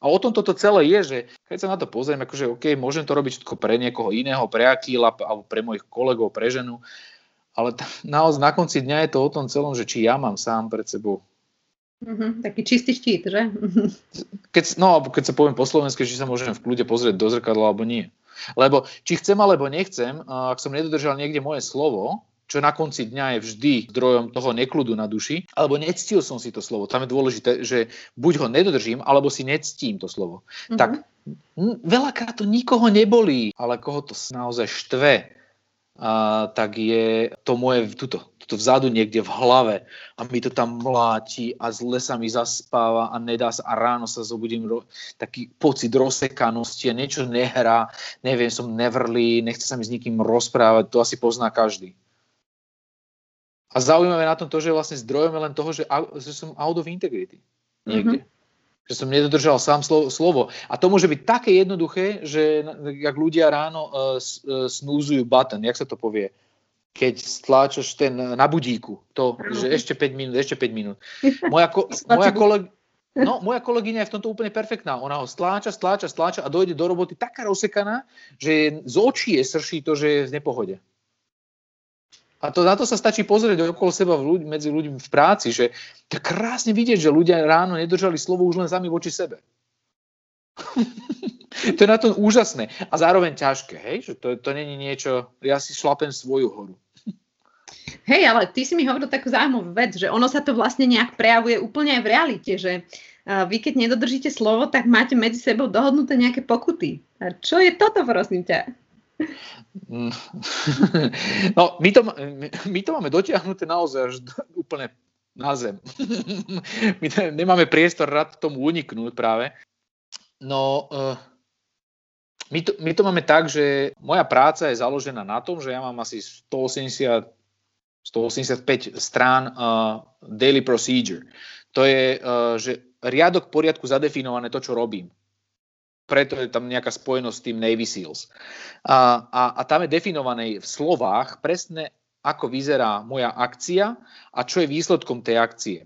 A o tom toto celé je, že keď sa na to pozriem, akože OK, môžem to robiť všetko pre niekoho iného, pre Akíla, alebo pre mojich kolegov, pre ženu, ale naozaj na konci dňa je to o tom celom, že či ja mám sám pred sebou Mm-hmm, taký čistý štít, že? Keď, no, alebo keď sa poviem po slovensky, či sa môžem v kľude pozrieť do zrkadla, alebo nie. Lebo či chcem, alebo nechcem, ak som nedodržal niekde moje slovo, čo na konci dňa je vždy zdrojom toho nekludu na duši, alebo nectil som si to slovo. Tam je dôležité, že buď ho nedodržím, alebo si nectím to slovo. Mm-hmm. Tak veľakrát to nikoho nebolí, ale koho to naozaj štve, a, tak je to moje tuto, tuto vzadu niekde v hlave a mi to tam mláti a zle sa mi zaspáva a nedá sa a ráno sa zobudím ro, taký pocit rozsekanosti a niečo nehrá, neviem, som nevrlý, nechce sa mi s nikým rozprávať, to asi pozná každý. A zaujímavé na tom to, že vlastne zdrojom je len toho, že, že som out of integrity niekde. Mm-hmm že som nedodržal sám slovo, slovo. A to môže byť také jednoduché, že jak ľudia ráno uh, snúzujú button, jak sa to povie, keď stláčaš ten na budíku, to, že ešte 5 minút, ešte 5 minút. Moja, ko, moja, koleg, no, moja kolegyňa je v tomto úplne perfektná. Ona ho stláča, stláča, stláča a dojde do roboty taká rozsekaná, že z očí je srší to, že je v nepohode. A to, na to sa stačí pozrieť okolo seba v ľudí, medzi ľuďmi v práci, že to krásne vidieť, že ľudia ráno nedržali slovo už len sami voči sebe. to je na tom úžasné a zároveň ťažké, hej? že to, to není niečo, ja si šlapem svoju horu. Hej, ale ty si mi hovoril takú zaujímavú vec, že ono sa to vlastne nejak prejavuje úplne aj v realite, že vy keď nedodržíte slovo, tak máte medzi sebou dohodnuté nejaké pokuty. A čo je toto, prosím ťa? No, my to, my to máme dotiahnuté naozaj až úplne na zem. My nemáme priestor rád tomu uniknúť práve. No, eh, my to, my to máme tak, že moja práca je založená na tom, že ja mám asi 180, 185 strán uh, daily procedure. To je, uh, že riadok poriadku zadefinované to, čo robím preto je tam nejaká spojenosť s tým Navy SEALs. A, a, a tam je definované v slovách presne, ako vyzerá moja akcia a čo je výsledkom tej akcie.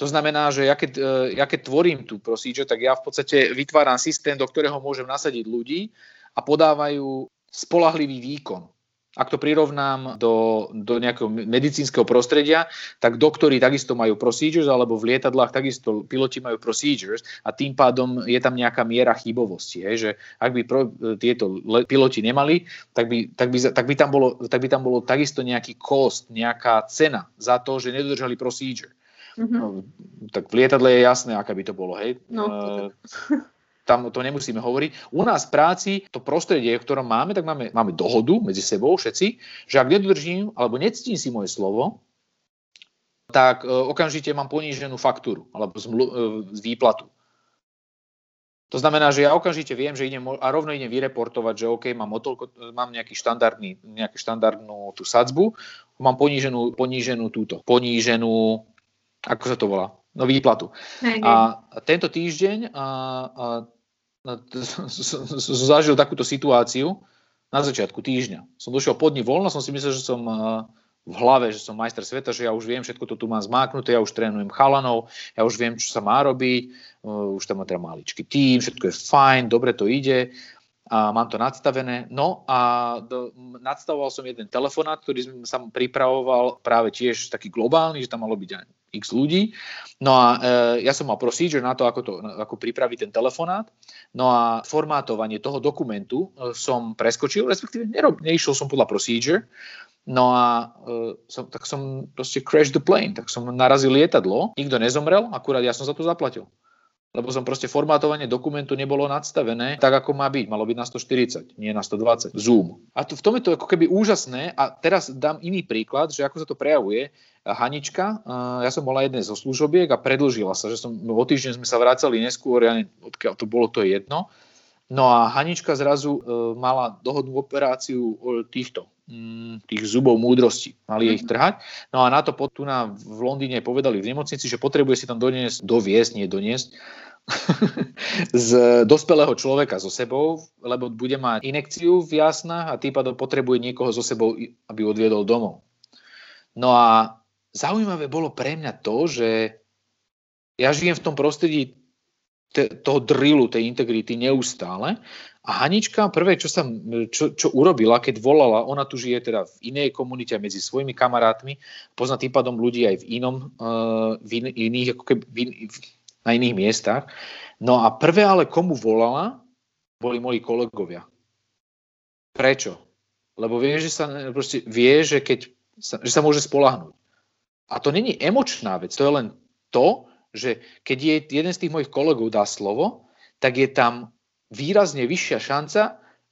To znamená, že ja keď, e, ja keď tvorím tú procedure, tak ja v podstate vytváram systém, do ktorého môžem nasadiť ľudí a podávajú spolahlivý výkon. Ak to prirovnám do, do nejakého medicínskeho prostredia, tak doktori takisto majú procedures, alebo v lietadlách takisto piloti majú procedures a tým pádom je tam nejaká miera chybovosti. Hej, že ak by pro, tieto le, piloti nemali, tak by, tak, by, tak, by tam bolo, tak by tam bolo takisto nejaký cost, nejaká cena za to, že nedodržali procedure. Mm-hmm. No, tak v lietadle je jasné, aká by to bolo. Hej. No, uh, tam to nemusíme hovoriť. U nás v práci, to prostredie, v ktorom máme, tak máme, máme dohodu medzi sebou všetci, že ak nedodržím alebo nectím si moje slovo, tak e, okamžite mám poníženú faktúru alebo zmlu, e, z výplatu. To znamená, že ja okamžite viem, že idem a rovno idem vyreportovať, že OK, mám, otolko, mám nejaký štandardný, nejakú štandardnú tú sadzbu, mám poníženú, poníženú túto, poníženú, ako sa to volá, no výplatu. A tento týždeň a, a, som zažil takúto situáciu na začiatku týždňa. Som došiel pod dní voľno, som si myslel, že som v hlave, že som majster sveta, že ja už viem, všetko to tu mám zmáknuté, ja už trénujem chalanov, ja už viem, čo sa má robiť, už tam má teda maličký tým, všetko je fajn, dobre to ide a mám to nadstavené. No a do, nadstavoval som jeden telefonát, ktorý som pripravoval práve tiež taký globálny, že tam malo byť aj x ľudí. No a e, ja som mal procedure na to, ako, to, ako pripraviť ten telefonát. No a formátovanie toho dokumentu e, som preskočil, respektíve nerob, neišiel som podľa procedure. No a e, som, tak som proste crash the plane, tak som narazil lietadlo, nikto nezomrel, akurát ja som za to zaplatil lebo som proste formátovanie dokumentu nebolo nadstavené tak, ako má byť. Malo byť na 140, nie na 120. Zoom. A to, v tom je to ako keby úžasné a teraz dám iný príklad, že ako sa to prejavuje. Hanička, ja som bola jednej zo služobiek a predlžila sa, že som, o týždeň sme sa vracali neskôr, ja odkiaľ to bolo, to je jedno. No a Hanička zrazu e, mala dohodnú operáciu týchto, tých zubov múdrosti. Mali mm-hmm. ich trhať. No a na to tu na, v Londýne povedali v nemocnici, že potrebuje si tam doniesť, doviesť, nie doniesť, z dospelého človeka so sebou, lebo bude mať inekciu v jasnách a tým pádom potrebuje niekoho so sebou, aby odviedol domov. No a zaujímavé bolo pre mňa to, že ja žijem v tom prostredí te, toho drillu, tej integrity neustále. A Hanička prvé, čo, sa, čo, čo urobila, keď volala, ona tu žije teda v inej komunite medzi svojimi kamarátmi, pozná tým pádom ľudí aj v inom, uh, v in, iných, ako keby, v in, na iných miestach. No a prvé ale komu volala, boli moji kolegovia. Prečo? Lebo vie, že sa, proste vie, že, keď sa, že sa môže spolahnúť. A to není emočná vec, to je len to, že keď je jeden z tých mojich kolegov dá slovo, tak je tam výrazne vyššia šanca,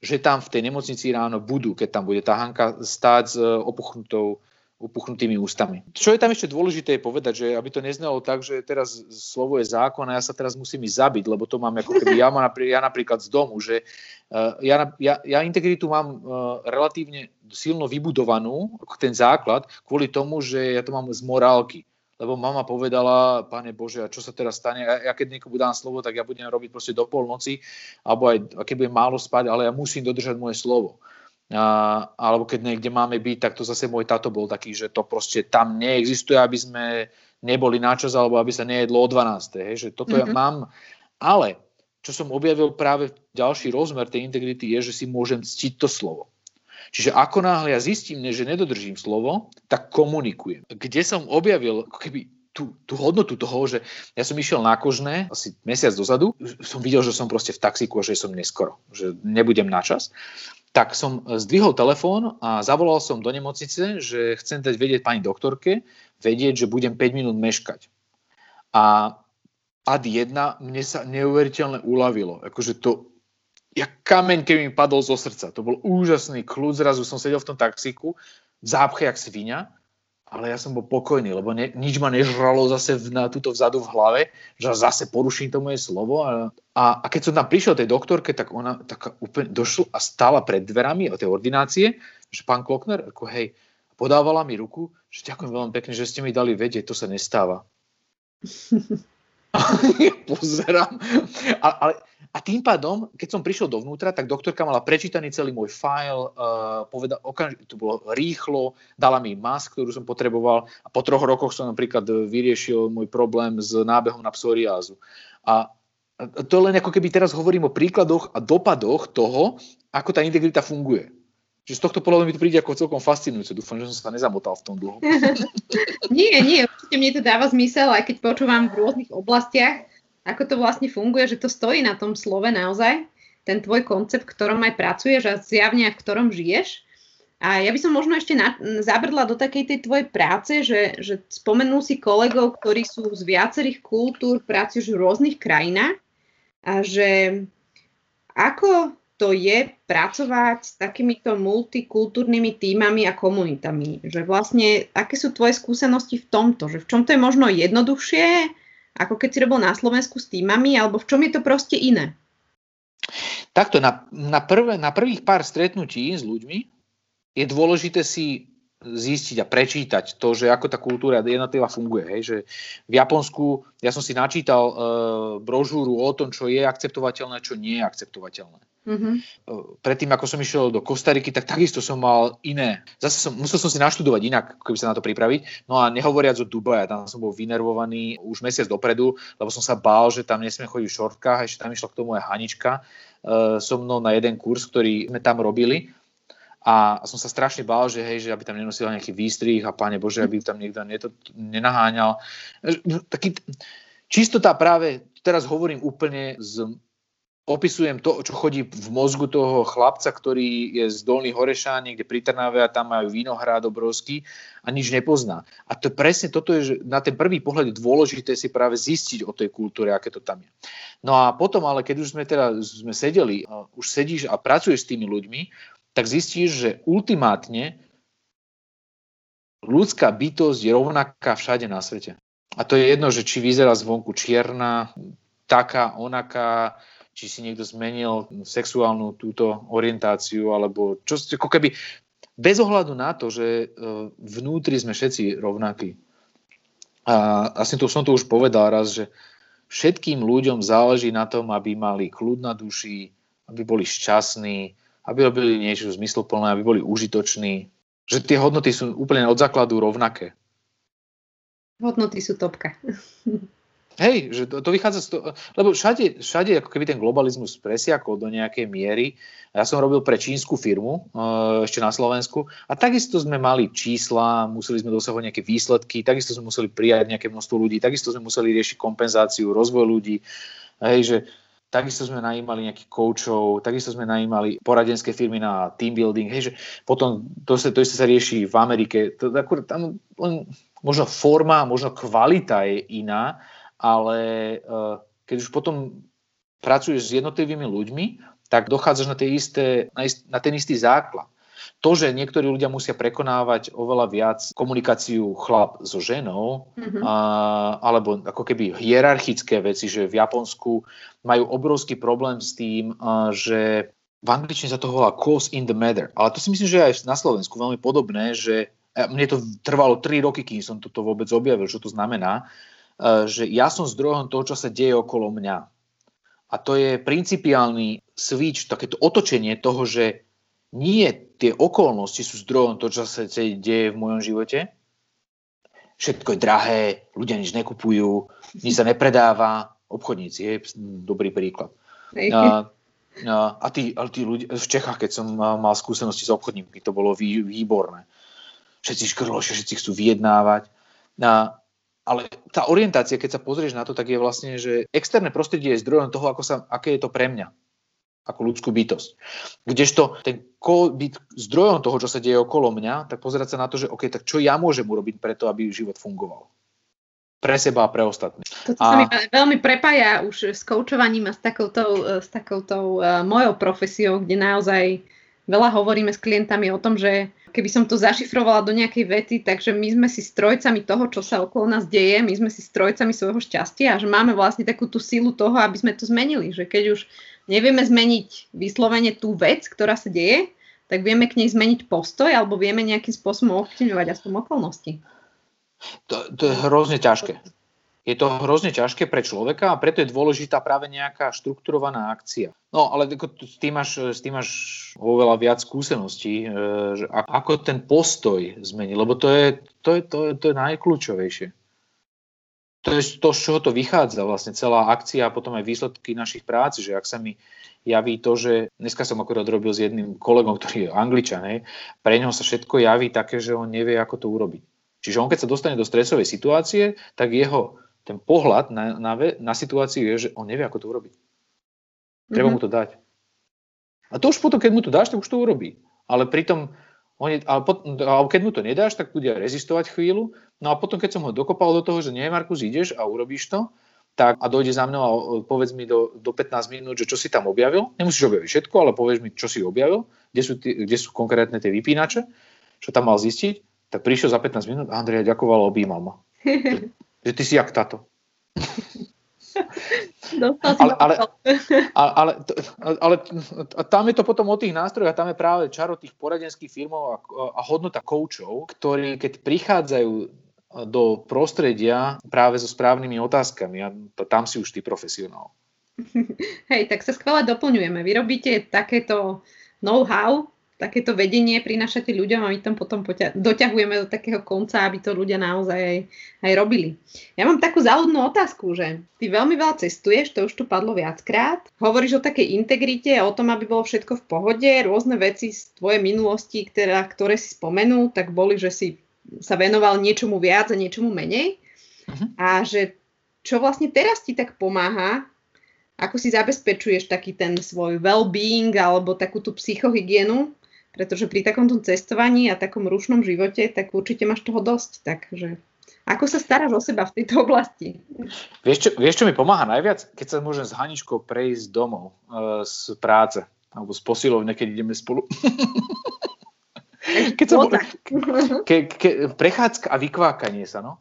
že tam v tej nemocnici ráno budú, keď tam bude tá Hanka stáť s opuchnutou upuchnutými ústami. Čo je tam ešte dôležité je povedať, že aby to neznalo tak, že teraz slovo je zákon a ja sa teraz musím ísť zabiť, lebo to mám ako keby ja, mám, ja napríklad z domu, že uh, ja, ja, ja integritu mám uh, relatívne silno vybudovanú, ten základ, kvôli tomu, že ja to mám z morálky lebo mama povedala, pane Bože, a čo sa teraz stane? Ja, ja keď niekomu dám slovo, tak ja budem robiť proste do polnoci, alebo aj keď budem málo spať, ale ja musím dodržať moje slovo a, alebo keď niekde máme byť, tak to zase môj táto bol taký, že to proste tam neexistuje, aby sme neboli načas, alebo aby sa nejedlo o 12. Hej, že toto mm-hmm. ja mám. Ale čo som objavil práve ďalší rozmer tej integrity je, že si môžem ctiť to slovo. Čiže ako náhle ja zistím, že nedodržím slovo, tak komunikujem. Kde som objavil keby tú, tú hodnotu toho, že ja som išiel na kožné asi mesiac dozadu, som videl, že som proste v taxíku a že som neskoro, že nebudem na čas tak som zdvihol telefón a zavolal som do nemocnice, že chcem dať vedieť pani doktorke, vedieť, že budem 5 minút meškať. A ad 1 mne sa neuveriteľne uľavilo. Akože to, jak kameň, keby mi padol zo srdca. To bol úžasný kľud, zrazu som sedel v tom taxíku, v zápche jak svinia ale ja som bol pokojný, lebo ne, nič ma nežralo zase v, na túto vzadu v hlave, že zase poruším to moje slovo. A, a, a keď som tam prišiel tej doktorke, tak ona tak úplne došla a stála pred dverami o tej ordinácie, že pán Klokner, ako hej, podávala mi ruku, že ďakujem veľmi pekne, že ste mi dali vedieť, to sa nestáva. pozerám. A, ale, a tým pádom, keď som prišiel dovnútra, tak doktorka mala prečítaný celý môj file, uh, poveda, okamž- to bolo rýchlo, dala mi mask, ktorú som potreboval a po troch rokoch som napríklad vyriešil môj problém s nábehom na psoriázu. A to len ako keby teraz hovorím o príkladoch a dopadoch toho, ako tá integrita funguje. Čiže z tohto pohľadu mi to príde ako celkom fascinujúce. Dúfam, že som sa nezamotal v tom dlho. nie, nie, určite mne to dáva zmysel, aj keď počúvam v rôznych oblastiach, ako to vlastne funguje, že to stojí na tom slove naozaj, ten tvoj koncept, v ktorom aj pracuješ a zjavne v ktorom žiješ. A ja by som možno ešte na, zabrdla do takej tej tvojej práce, že, že spomenul si kolegov, ktorí sú z viacerých kultúr, pracujú v rôznych krajinách a že ako to je pracovať s takýmito multikultúrnymi týmami a komunitami. Že vlastne, aké sú tvoje skúsenosti v tomto? Že v čom to je možno jednoduchšie, ako keď si robil na Slovensku s týmami, alebo v čom je to proste iné? Takto, na, na, prvé, na prvých pár stretnutí s ľuďmi je dôležité si zistiť a prečítať to, že ako tá kultúra jednotlivá funguje. Hej. Že v Japonsku ja som si načítal uh, brožúru o tom, čo je akceptovateľné, čo nie je akceptovateľné. Mm-hmm. Predtým, ako som išiel do Kostariky, tak takisto som mal iné. Zase som, musel som si naštudovať inak, keby sa na to pripraviť. No a nehovoriac o Dubaja, tam som bol vynervovaný už mesiac dopredu, lebo som sa bál, že tam nesmiem chodiť v šortkách, ešte tam išla k tomu aj Hanička uh, so mnou na jeden kurz, ktorý sme tam robili. A som sa strašne bál, že hej, že aby tam nenosila nejaký výstrih a páne Bože, aby tam niekto neto, nenaháňal. Taký, čistota práve, teraz hovorím úplne z opisujem to, čo chodí v mozgu toho chlapca, ktorý je z Dolných Horešán, niekde pri Trnave a tam majú vínohrad obrovský a nič nepozná. A to presne toto je, že na ten prvý pohľad je dôležité si práve zistiť o tej kultúre, aké to tam je. No a potom, ale keď už sme teda sme sedeli, už sedíš a pracuješ s tými ľuďmi, tak zistíš, že ultimátne ľudská bytosť je rovnaká všade na svete. A to je jedno, že či vyzerá zvonku čierna, taká, onaká, či si niekto zmenil sexuálnu túto orientáciu, alebo čo, ako keby bez ohľadu na to, že e, vnútri sme všetci rovnakí. A asi to som to už povedal raz, že všetkým ľuďom záleží na tom, aby mali kľud na duši, aby boli šťastní, aby robili niečo zmysluplné, aby boli užitoční. Že tie hodnoty sú úplne od základu rovnaké. Hodnoty sú topka. Hej, že to, to vychádza z toho, lebo všade, všade ako keby ten globalizmus presiakol do nejakej miery. Ja som robil pre čínsku firmu uh, ešte na Slovensku a takisto sme mali čísla, museli sme dosahovať nejaké výsledky, takisto sme museli prijať nejaké množstvo ľudí, takisto sme museli riešiť kompenzáciu, rozvoj ľudí. Hej, že takisto sme najímali nejakých koučov, takisto sme najímali poradenské firmy na team building, hej, že potom to, sa, to isté sa rieši v Amerike, to, akur, tam len možno forma, možno kvalita je iná, ale uh, keď už potom pracuješ s jednotlivými ľuďmi, tak dochádzaš na, tie isté, na, ist, na ten istý základ. To, že niektorí ľudia musia prekonávať oveľa viac komunikáciu chlap so ženou, mm-hmm. a, alebo ako keby hierarchické veci, že v Japonsku majú obrovský problém s tým, a, že v angličtine sa to volá cause in the matter. Ale to si myslím, že aj na Slovensku veľmi podobné, že mne to trvalo 3 roky, kým som toto vôbec objavil, čo to znamená, že ja som zdrojom toho, čo sa deje okolo mňa. A to je principiálny switch, takéto otočenie toho, že nie tie okolnosti sú zdrojom toho, čo sa deje v mojom živote. Všetko je drahé, ľudia nič nekupujú, nič sa nepredáva, obchodníci, je dobrý príklad. A, a, a tí, ale tí ľudia, v Čechách, keď som mal skúsenosti s obchodníkmi, to bolo vý, výborné. Všetci škrlošia, všetci chcú vyjednávať. A, ale tá orientácia, keď sa pozrieš na to, tak je vlastne, že externé prostredie je zdrojom toho, ako sa, aké je to pre mňa ako ľudskú bytosť. Kdežto ten byť zdrojom toho, čo sa deje okolo mňa, tak pozerať sa na to, že OK, tak čo ja môžem urobiť preto, aby život fungoval. Pre seba a pre ostatných. Toto a... sa mi veľmi prepája už s koučovaním a s takouto, s takouto uh, mojou profesiou, kde naozaj veľa hovoríme s klientami o tom, že keby som to zašifrovala do nejakej vety, takže my sme si strojcami toho, čo sa okolo nás deje, my sme si strojcami svojho šťastia a že máme vlastne takú tú sílu toho, aby sme to zmenili. Že keď už nevieme zmeniť vyslovene tú vec, ktorá sa deje, tak vieme k nej zmeniť postoj alebo vieme nejakým spôsobom ovplyvňovať aspoň okolnosti. To, to je hrozne ťažké. Je to hrozne ťažké pre človeka a preto je dôležitá práve nejaká štrukturovaná akcia. No ale s tým máš, s tým máš oveľa viac skúseností, e, že ako ten postoj zmení, lebo to je, to je, to je, to je najkľúčovejšie to je to, z čoho to vychádza vlastne celá akcia a potom aj výsledky našich prác, že ak sa mi javí to, že dneska som akorát robil s jedným kolegom, ktorý je angličan, hej, pre neho sa všetko javí také, že on nevie, ako to urobiť. Čiže on keď sa dostane do stresovej situácie, tak jeho ten pohľad na, na, na situáciu je, že on nevie, ako to urobiť. Treba mm-hmm. mu to dať. A to už potom, keď mu to dáš, tak už to urobí. Ale pritom on je, a, pot, a keď mu to nedáš, tak bude rezistovať chvíľu. No a potom, keď som ho dokopal do toho, že nie, Markus, ideš a urobíš to, tak a dojde za mnou a povedz mi do, do 15 minút, že čo si tam objavil. Nemusíš objaviť všetko, ale povedz mi, čo si objavil, kde sú, tí, kde sú konkrétne tie vypínače, čo tam mal zistiť. Tak prišiel za 15 minút a Andrej ďakoval a objímal ma. že ty si jak táto. Ale, ale, ale, ale, tam je to potom o tých nástrojoch a tam je práve čaro tých poradenských firmov a, a hodnota koučov, ktorí keď prichádzajú do prostredia práve so správnymi otázkami a tam si už ty profesionál. Hej, tak sa skvelé doplňujeme. Vy robíte takéto know-how takéto vedenie prinášate ľuďom a my tam potom poťa- doťahujeme do takého konca, aby to ľudia naozaj aj, aj robili. Ja mám takú záľudnú otázku, že ty veľmi veľa cestuješ, to už tu padlo viackrát. Hovoríš o takej integrite, o tom, aby bolo všetko v pohode, rôzne veci z tvojej minulosti, ktoré, ktoré si spomenul, tak boli, že si sa venoval niečomu viac a niečomu menej. Uh-huh. A že čo vlastne teraz ti tak pomáha ako si zabezpečuješ taký ten svoj well-being alebo takú tú psychohygienu, pretože pri takomto cestovaní a takom rušnom živote, tak určite máš toho dosť. Takže ako sa staráš o seba v tejto oblasti? Vieš čo, vieš, čo mi pomáha najviac? Keď sa môžem s Haničkou prejsť domov uh, z práce alebo z posilovne, keď ideme spolu. keď sa, ke, ke, prechádzka a vykvákanie sa, no.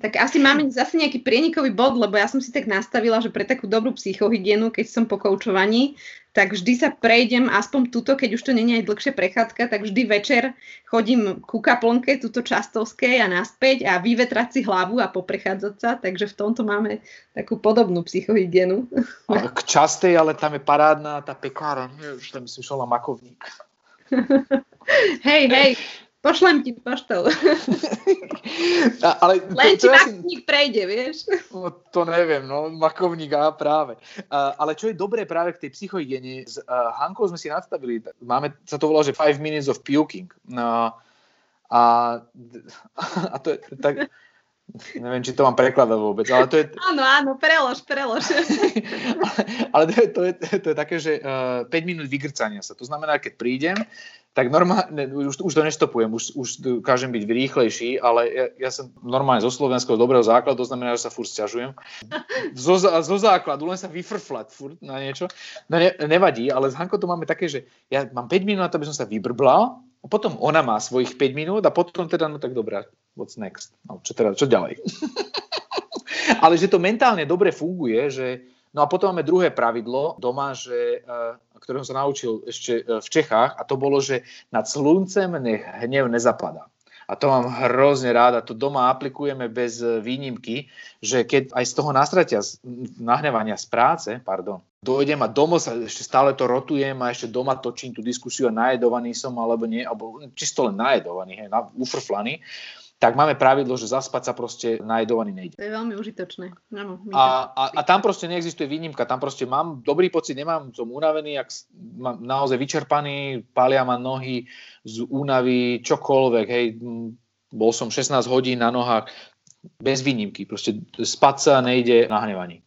Tak asi máme zase nejaký prienikový bod, lebo ja som si tak nastavila, že pre takú dobrú psychohygienu, keď som po koučovaní, tak vždy sa prejdem aspoň túto, keď už to je aj dlhšia prechádzka, tak vždy večer chodím ku kaplnke, túto častovskej a naspäť a vyvetrať si hlavu a poprechádzať sa, takže v tomto máme takú podobnú psychohygienu. K častej, ale tam je parádna tá pekára, už tam som šla makovník. hej, hej, Pošlem ti poštou. ale Len ti makovník si... prejde, vieš? No, to neviem, no, makovník, a práve. Uh, ale čo je dobré práve k tej psychohygiene, s uh, Hankou sme si nastavili, máme, sa to volá, že 5 minutes of puking. Uh, a, a to je tak, Neviem, či to mám prekladať vôbec, ale to je... Áno, áno, prelož, prelož. ale, ale to, je, to, je, to je také, že uh, eh, 5 minút vygrcania sa. To znamená, keď prídem, tak normálne, už, už to nestopujem, už, už dokážem byť rýchlejší, ale ja, ja som normálne zo slovenského dobrého základu, to znamená, že sa furt sťažujem. Zo, zo základu, len sa vyfrflať furt na niečo. No ne, nevadí, ale s Hankou to máme také, že ja mám 5 minút na to, aby som sa vybrbla, a potom ona má svojich 5 minút a potom teda, no tak dobré, what's next? No, čo teda, čo ďalej? ale že to mentálne dobre funguje, že No a potom máme druhé pravidlo doma, že, eh, ktoré som naučil ešte eh, v Čechách a to bolo, že nad sluncem nech hnev nezapadá. A to mám hrozne rád a to doma aplikujeme bez eh, výnimky, že keď aj z toho nastratia, nahnevania z práce, pardon, dojdem a doma sa ešte stále to rotujem a ešte doma točím tú diskusiu a najedovaný som alebo nie, alebo čisto len najedovaný, hej, ufrflaný, tak máme pravidlo, že zaspať sa proste najedovaný nejde. To je veľmi užitočné. No, a, a, a tam proste neexistuje výnimka. Tam proste mám dobrý pocit, nemám, som unavený, ak mám naozaj vyčerpaný, pália ma nohy z únavy, čokoľvek, hej, bol som 16 hodín na nohách, bez výnimky. Proste spať sa nejde na hnevaní.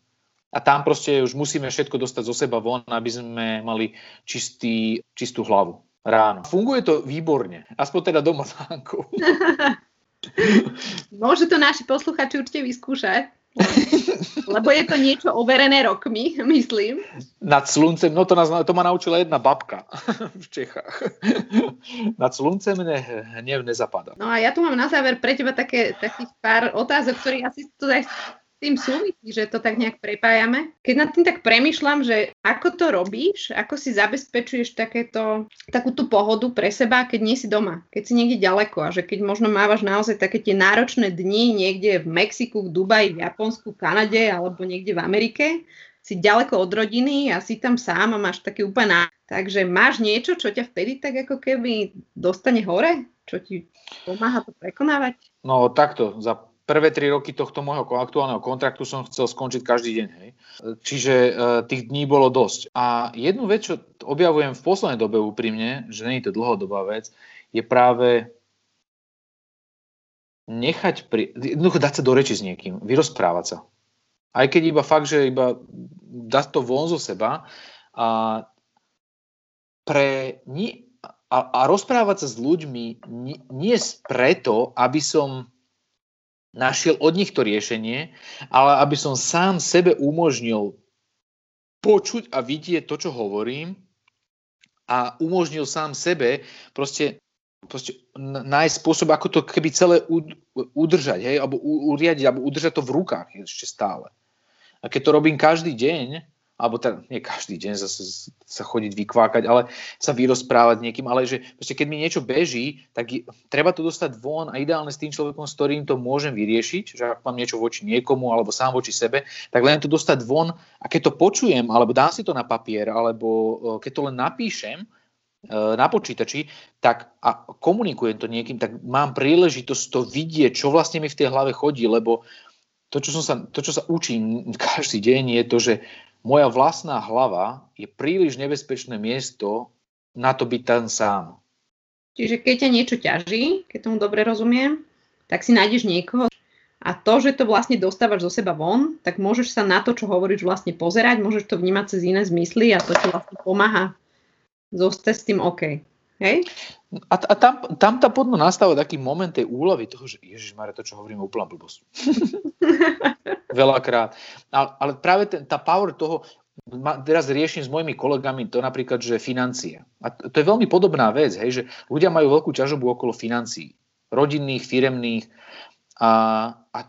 A tam proste už musíme všetko dostať zo seba von, aby sme mali čistý, čistú hlavu ráno. Funguje to výborne. Aspoň teda doma s Môžu to naši posluchači určite vyskúšať. Lebo je to niečo overené rokmi, myslím. Nad sluncem, no to, nás, to ma naučila jedna babka v Čechách. Nad sluncem ne, hnev nezapadá. No a ja tu mám na záver pre teba také, takých pár otázok, ktoré asi to aj tým súvisí, že to tak nejak prepájame. Keď nad tým tak premyšľam, že ako to robíš, ako si zabezpečuješ takéto, takúto pohodu pre seba, keď nie si doma, keď si niekde ďaleko a že keď možno mávaš naozaj také tie náročné dni niekde v Mexiku, v Dubaji, v Japonsku, v Kanade alebo niekde v Amerike, si ďaleko od rodiny a si tam sám a máš taký úplne Takže máš niečo, čo ťa vtedy tak ako keby dostane hore? Čo ti pomáha to prekonávať? No takto, za prvé tri roky tohto môjho aktuálneho kontraktu som chcel skončiť každý deň. Hej. Čiže e, tých dní bolo dosť. A jednu vec, čo objavujem v poslednej dobe úprimne, že nie je to dlhodobá vec, je práve nechať pri... Jednoducho dať sa do reči s niekým, vyrozprávať sa. Aj keď iba fakt, že iba dať to von zo seba a pre... Nie, a, a rozprávať sa s ľuďmi nie, nie preto, aby som našiel od nich to riešenie, ale aby som sám sebe umožnil počuť a vidieť to, čo hovorím a umožnil sám sebe proste, proste nájsť spôsob, ako to keby celé udržať, hej, alebo uriadiť, alebo udržať to v rukách ešte stále. A keď to robím každý deň, alebo teda nie každý deň zase sa chodiť vykvákať, ale sa vyrozprávať niekým, ale že proste keď mi niečo beží, tak je, treba to dostať von a ideálne s tým človekom, s ktorým to môžem vyriešiť, že ak mám niečo voči niekomu alebo sám voči sebe, tak len to dostať von a keď to počujem, alebo dám si to na papier, alebo e, keď to len napíšem, e, na počítači, tak a komunikujem to niekým, tak mám príležitosť to vidieť, čo vlastne mi v tej hlave chodí, lebo to, čo, som sa, to, čo sa učím každý deň, je to, že moja vlastná hlava je príliš nebezpečné miesto na to byť tam sám. Čiže keď ťa niečo ťaží, keď tomu dobre rozumiem, tak si nájdeš niekoho a to, že to vlastne dostávaš zo seba von, tak môžeš sa na to, čo hovoríš, vlastne pozerať, môžeš to vnímať cez iné zmysly a to ti vlastne pomáha zostať s tým OK. Hej? A, a tam, tam tá podno nastáva taký moment tej úlavy toho, že Ježiš to, čo hovorím, je úplná blbosť. Veľakrát. Ale, práve ten, tá power toho, ma, teraz riešim s mojimi kolegami to napríklad, že financie. A to, to je veľmi podobná vec, hej, že ľudia majú veľkú ťažobu okolo financií. Rodinných, firemných. A, a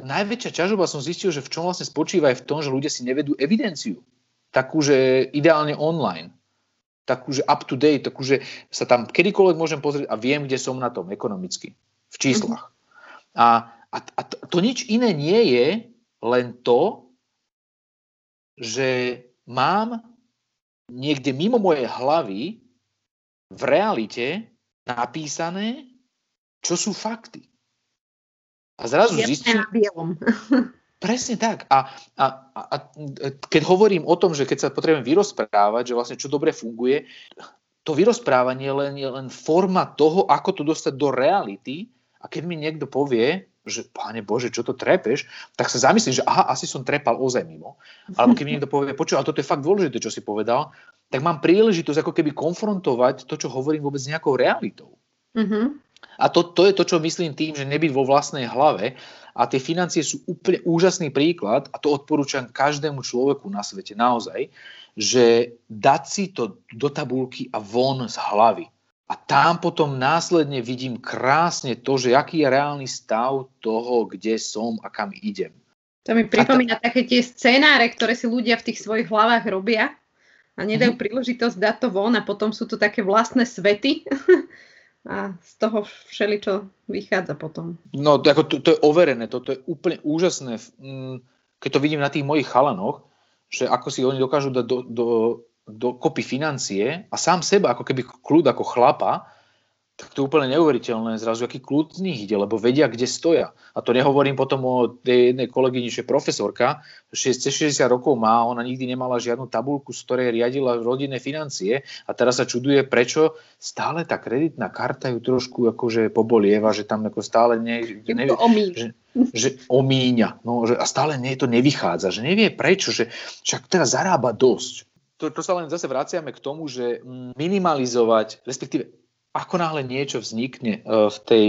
najväčšia ťažoba som zistil, že v čom vlastne spočíva aj v tom, že ľudia si nevedú evidenciu. Takú, že ideálne online takú, že up to date, takú, že sa tam kedykoľvek môžem pozrieť a viem, kde som na tom ekonomicky, v číslach. Mm-hmm. A, a, a to, to nič iné nie je, len to, že mám niekde mimo mojej hlavy v realite napísané, čo sú fakty. A zrazu zistím... Presne tak. A, a, a keď hovorím o tom, že keď sa potrebujem vyrozprávať, že vlastne čo dobre funguje, to vyrozprávanie len, je len forma toho, ako to dostať do reality. A keď mi niekto povie, že páne Bože, čo to trepeš, tak sa zamyslím, že aha, asi som trepal ozaj mimo. Alebo keď mi niekto povie, počuj, ale toto je fakt dôležité, čo si povedal, tak mám príležitosť ako keby konfrontovať to, čo hovorím vôbec s nejakou realitou. Mm-hmm. A to, to je to, čo myslím tým, že nebyť vo vlastnej hlave. A tie financie sú úplne úžasný príklad, a to odporúčam každému človeku na svete naozaj, že dať si to do tabulky a von z hlavy. A tam potom následne vidím krásne to, že aký je reálny stav toho, kde som a kam idem. To mi pripomína ta... také tie scenáre, ktoré si ľudia v tých svojich hlavách robia a nedajú mm-hmm. príležitosť dať to von a potom sú to také vlastné svety a z toho všeličo vychádza potom. No, to, ako to, to je overené, toto je úplne úžasné, mm, keď to vidím na tých mojich chalanoch, že ako si oni dokážu dať do, do, dokopy financie a sám seba, ako keby kľud ako chlapa, tak to je úplne neuveriteľné zrazu, aký kľud z nich ide, lebo vedia, kde stoja. A to nehovorím potom o tej jednej kolegyni, že profesorka, 60 rokov má, ona nikdy nemala žiadnu tabulku, z ktorej riadila rodinné financie a teraz sa čuduje, prečo stále tá kreditná karta ju trošku akože pobolieva, že tam ako stále ne, nevie, že, že omíňa, no, že, a stále nie, to nevychádza, že nevie prečo, že však teraz zarába dosť to, to sa len zase vraciame k tomu, že minimalizovať, respektíve ako náhle niečo vznikne e, v, tej,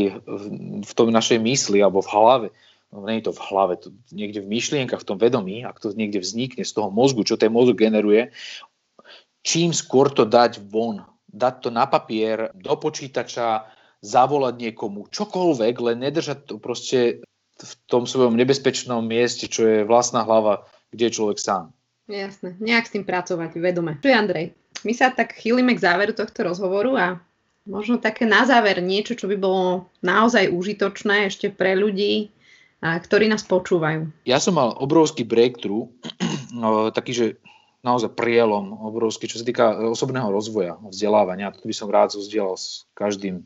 v tom našej mysli alebo v hlave, no nie je to v hlave, to niekde v myšlienkach, v tom vedomí, ak to niekde vznikne z toho mozgu, čo ten mozog generuje, čím skôr to dať von, dať to na papier, do počítača, zavolať niekomu, čokoľvek, len nedržať to proste v tom svojom nebezpečnom mieste, čo je vlastná hlava, kde je človek sám. Jasné, nejak s tým pracovať, vedome. Čo je Andrej? My sa tak chýlime k záveru tohto rozhovoru a možno také na záver niečo, čo by bolo naozaj užitočné ešte pre ľudí, ktorí nás počúvajú. Ja som mal obrovský breakthrough, taký, že naozaj prielom obrovský, čo sa týka osobného rozvoja, vzdelávania. To by som rád zozdielal s každým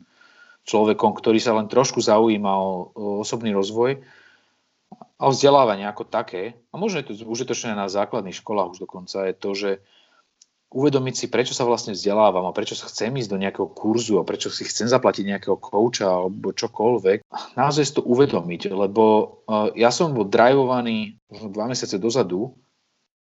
človekom, ktorý sa len trošku zaujíma o, o osobný rozvoj a vzdelávanie ako také, a možno je to užitočné na základných školách už dokonca, je to, že uvedomiť si, prečo sa vlastne vzdelávam a prečo sa chcem ísť do nejakého kurzu a prečo si chcem zaplatiť nejakého kouča alebo čokoľvek. Naozaj si to uvedomiť, lebo uh, ja som bol drivovaný možno dva mesiace dozadu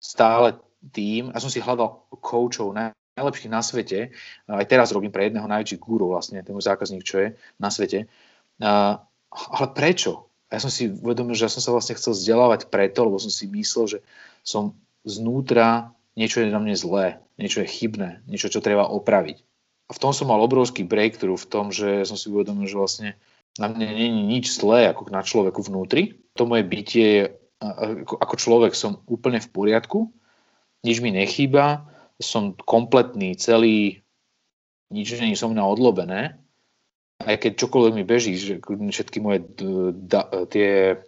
stále tým, ja som si hľadal koučov najlepších na svete, aj teraz robím pre jedného najväčších guru vlastne, ten zákazník, čo je na svete. Uh, ale prečo? Ja som si uvedomil, že ja som sa vlastne chcel vzdelávať preto, lebo som si myslel, že som znútra niečo je na mne zlé, niečo je chybné, niečo, čo treba opraviť. A v tom som mal obrovský breakthrough v tom, že som si uvedomil, že vlastne na mne nie je nič zlé ako na človeku vnútri. To moje bytie je, ako človek som úplne v poriadku, nič mi nechýba, som kompletný, celý, nič nie je so mňa odlobené aj keď čokoľvek mi beží, že všetky moje da, tie,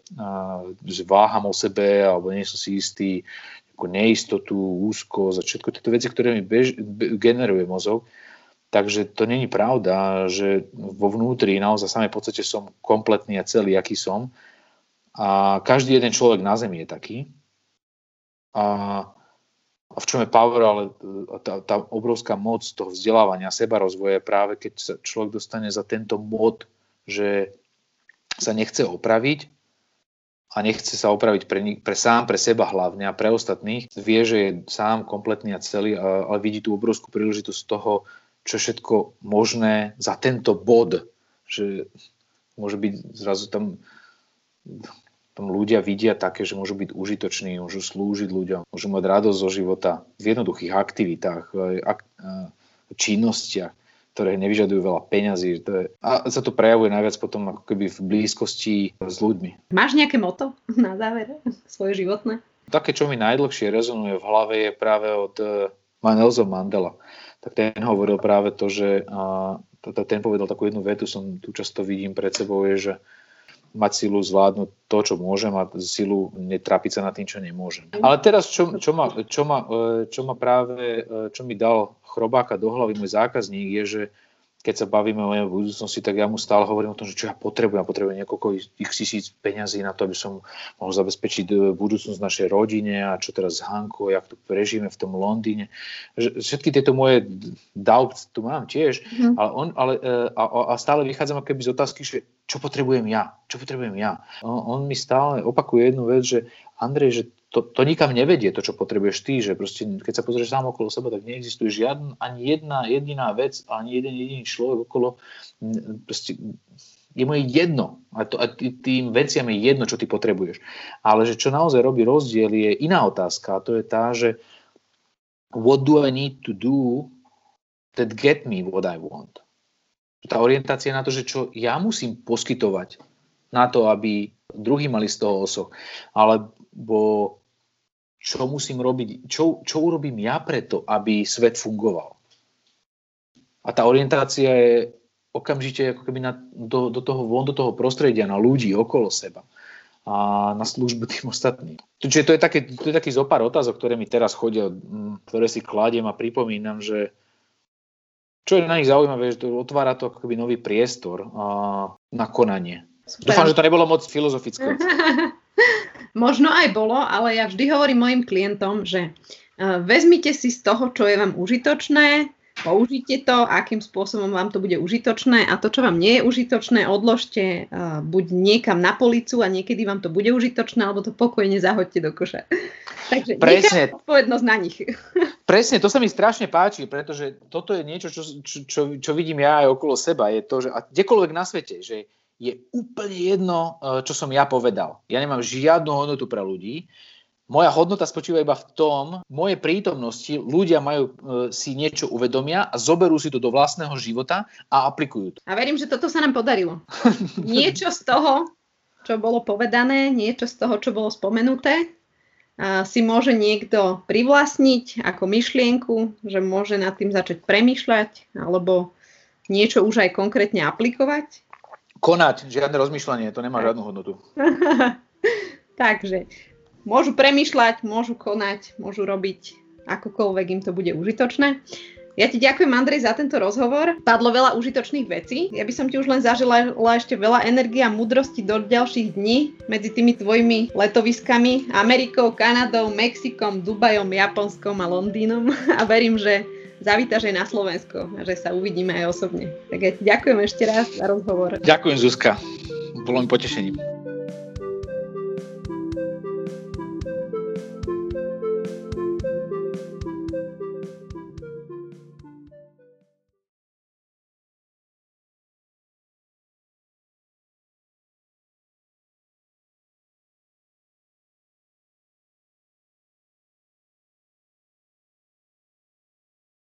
že váham o sebe, alebo nie som si istý, ako neistotu, úzkosť a všetko tieto veci, ktoré mi bež, generuje mozog, takže to není pravda, že vo vnútri naozaj samej podstate som kompletný a celý, aký som. A každý jeden človek na Zemi je taký. A a v čom je power, ale e, tá, tá obrovská moc toho vzdelávania, seba rozvoje práve keď sa človek dostane za tento mod, že sa nechce opraviť a nechce sa opraviť pre, pre sám, pre seba hlavne a pre ostatných, vie, že je sám kompletný a celý, ale vidí tú obrovskú príležitosť toho, čo všetko možné za tento bod, že môže byť zrazu tam tom ľudia vidia také, že môžu byť užitoční, môžu slúžiť ľuďom, môžu mať radosť zo života v jednoduchých aktivitách, ak, činnostiach, ktoré nevyžadujú veľa peňazí. To je, a sa to prejavuje najviac potom ako keby v blízkosti s ľuďmi. Máš nejaké moto na záver svoje životné? Také, čo mi najdlhšie rezonuje v hlave, je práve od uh, Nelson Mandela. Tak ten hovoril práve to, že uh, ten povedal takú jednu vetu, som tu často vidím pred sebou, je, že mať silu zvládnuť to, čo môžem a silu netrapiť sa na tým, čo nemôžem. Ale teraz, čo, čo, ma, čo, ma, e, čo ma práve, e, čo mi dal chrobáka do hlavy môj zákazník, je, že keď sa bavíme o mojej budúcnosti, tak ja mu stále hovorím o tom, že čo ja potrebujem. Ja potrebujem niekoľko ich tisíc peňazí na to, aby som mohol zabezpečiť e, budúcnosť našej rodine a čo teraz s Hankou, jak tu prežijeme v tom Londýne. Všetky tieto moje doubt tu mám tiež, mm. ale, on, ale a, a stále vychádzam keby z otázky, že čo potrebujem ja, čo potrebujem ja. On, on mi stále opakuje jednu vec, že Andrej, že to, to nikam nevedie, to, čo potrebuješ ty, že proste, keď sa pozrieš sám okolo seba, tak neexistuje žiadna, ani jedna jediná vec, ani jeden jediný človek okolo, proste, je mu jedno. A, to, a tým veciam je jedno, čo ty potrebuješ. Ale že čo naozaj robí rozdiel, je iná otázka. A to je tá, že what do I need to do that get me what I want? Tá orientácia na to, že čo ja musím poskytovať na to, aby druhý mali z toho osoch. Alebo čo musím robiť, čo, čo urobím ja preto, aby svet fungoval. A tá orientácia je okamžite ako keby na, do, do toho von, do toho prostredia, na ľudí okolo seba a na službu tým ostatným. Čiže to je, také, to je taký zopár otázok, ktoré mi teraz chodia, ktoré si kladiem a pripomínam, že čo je na nich zaujímavé, že to otvára to ako keby nový priestor a, na konanie. Super. Dúfam, že to nebolo moc filozofické. Možno aj bolo, ale ja vždy hovorím mojim klientom, že uh, vezmite si z toho, čo je vám užitočné, použite to, akým spôsobom vám to bude užitočné a to, čo vám nie je užitočné, odložte uh, buď niekam na policu a niekedy vám to bude užitočné, alebo to pokojne zahoďte do koša. Takže Presne. odpovednosť na nich. Presne, to sa mi strašne páči, pretože toto je niečo, čo, čo, čo, čo vidím ja aj okolo seba. Je to, že a kdekoľvek na svete, že je úplne jedno, e, čo som ja povedal. Ja nemám žiadnu hodnotu pre ľudí moja hodnota spočíva iba v tom, v mojej prítomnosti ľudia majú e, si niečo uvedomia a zoberú si to do vlastného života a aplikujú to. A verím, že toto sa nám podarilo. niečo z toho, čo bolo povedané, niečo z toho, čo bolo spomenuté, a si môže niekto privlastniť ako myšlienku, že môže nad tým začať premýšľať alebo niečo už aj konkrétne aplikovať. Konať, žiadne rozmýšľanie, to nemá žiadnu hodnotu. Takže môžu premýšľať, môžu konať, môžu robiť akokoľvek im to bude užitočné. Ja ti ďakujem, Andrej, za tento rozhovor. Padlo veľa užitočných vecí. Ja by som ti už len zažila ešte veľa energie a múdrosti do ďalších dní medzi tými tvojimi letoviskami Amerikou, Kanadou, Mexikom, Dubajom, Japonskom a Londýnom. A verím, že zavítaš aj na Slovensko a že sa uvidíme aj osobne. Tak ja ti ďakujem ešte raz za rozhovor. Ďakujem, Zuzka. Bolo mi potešením.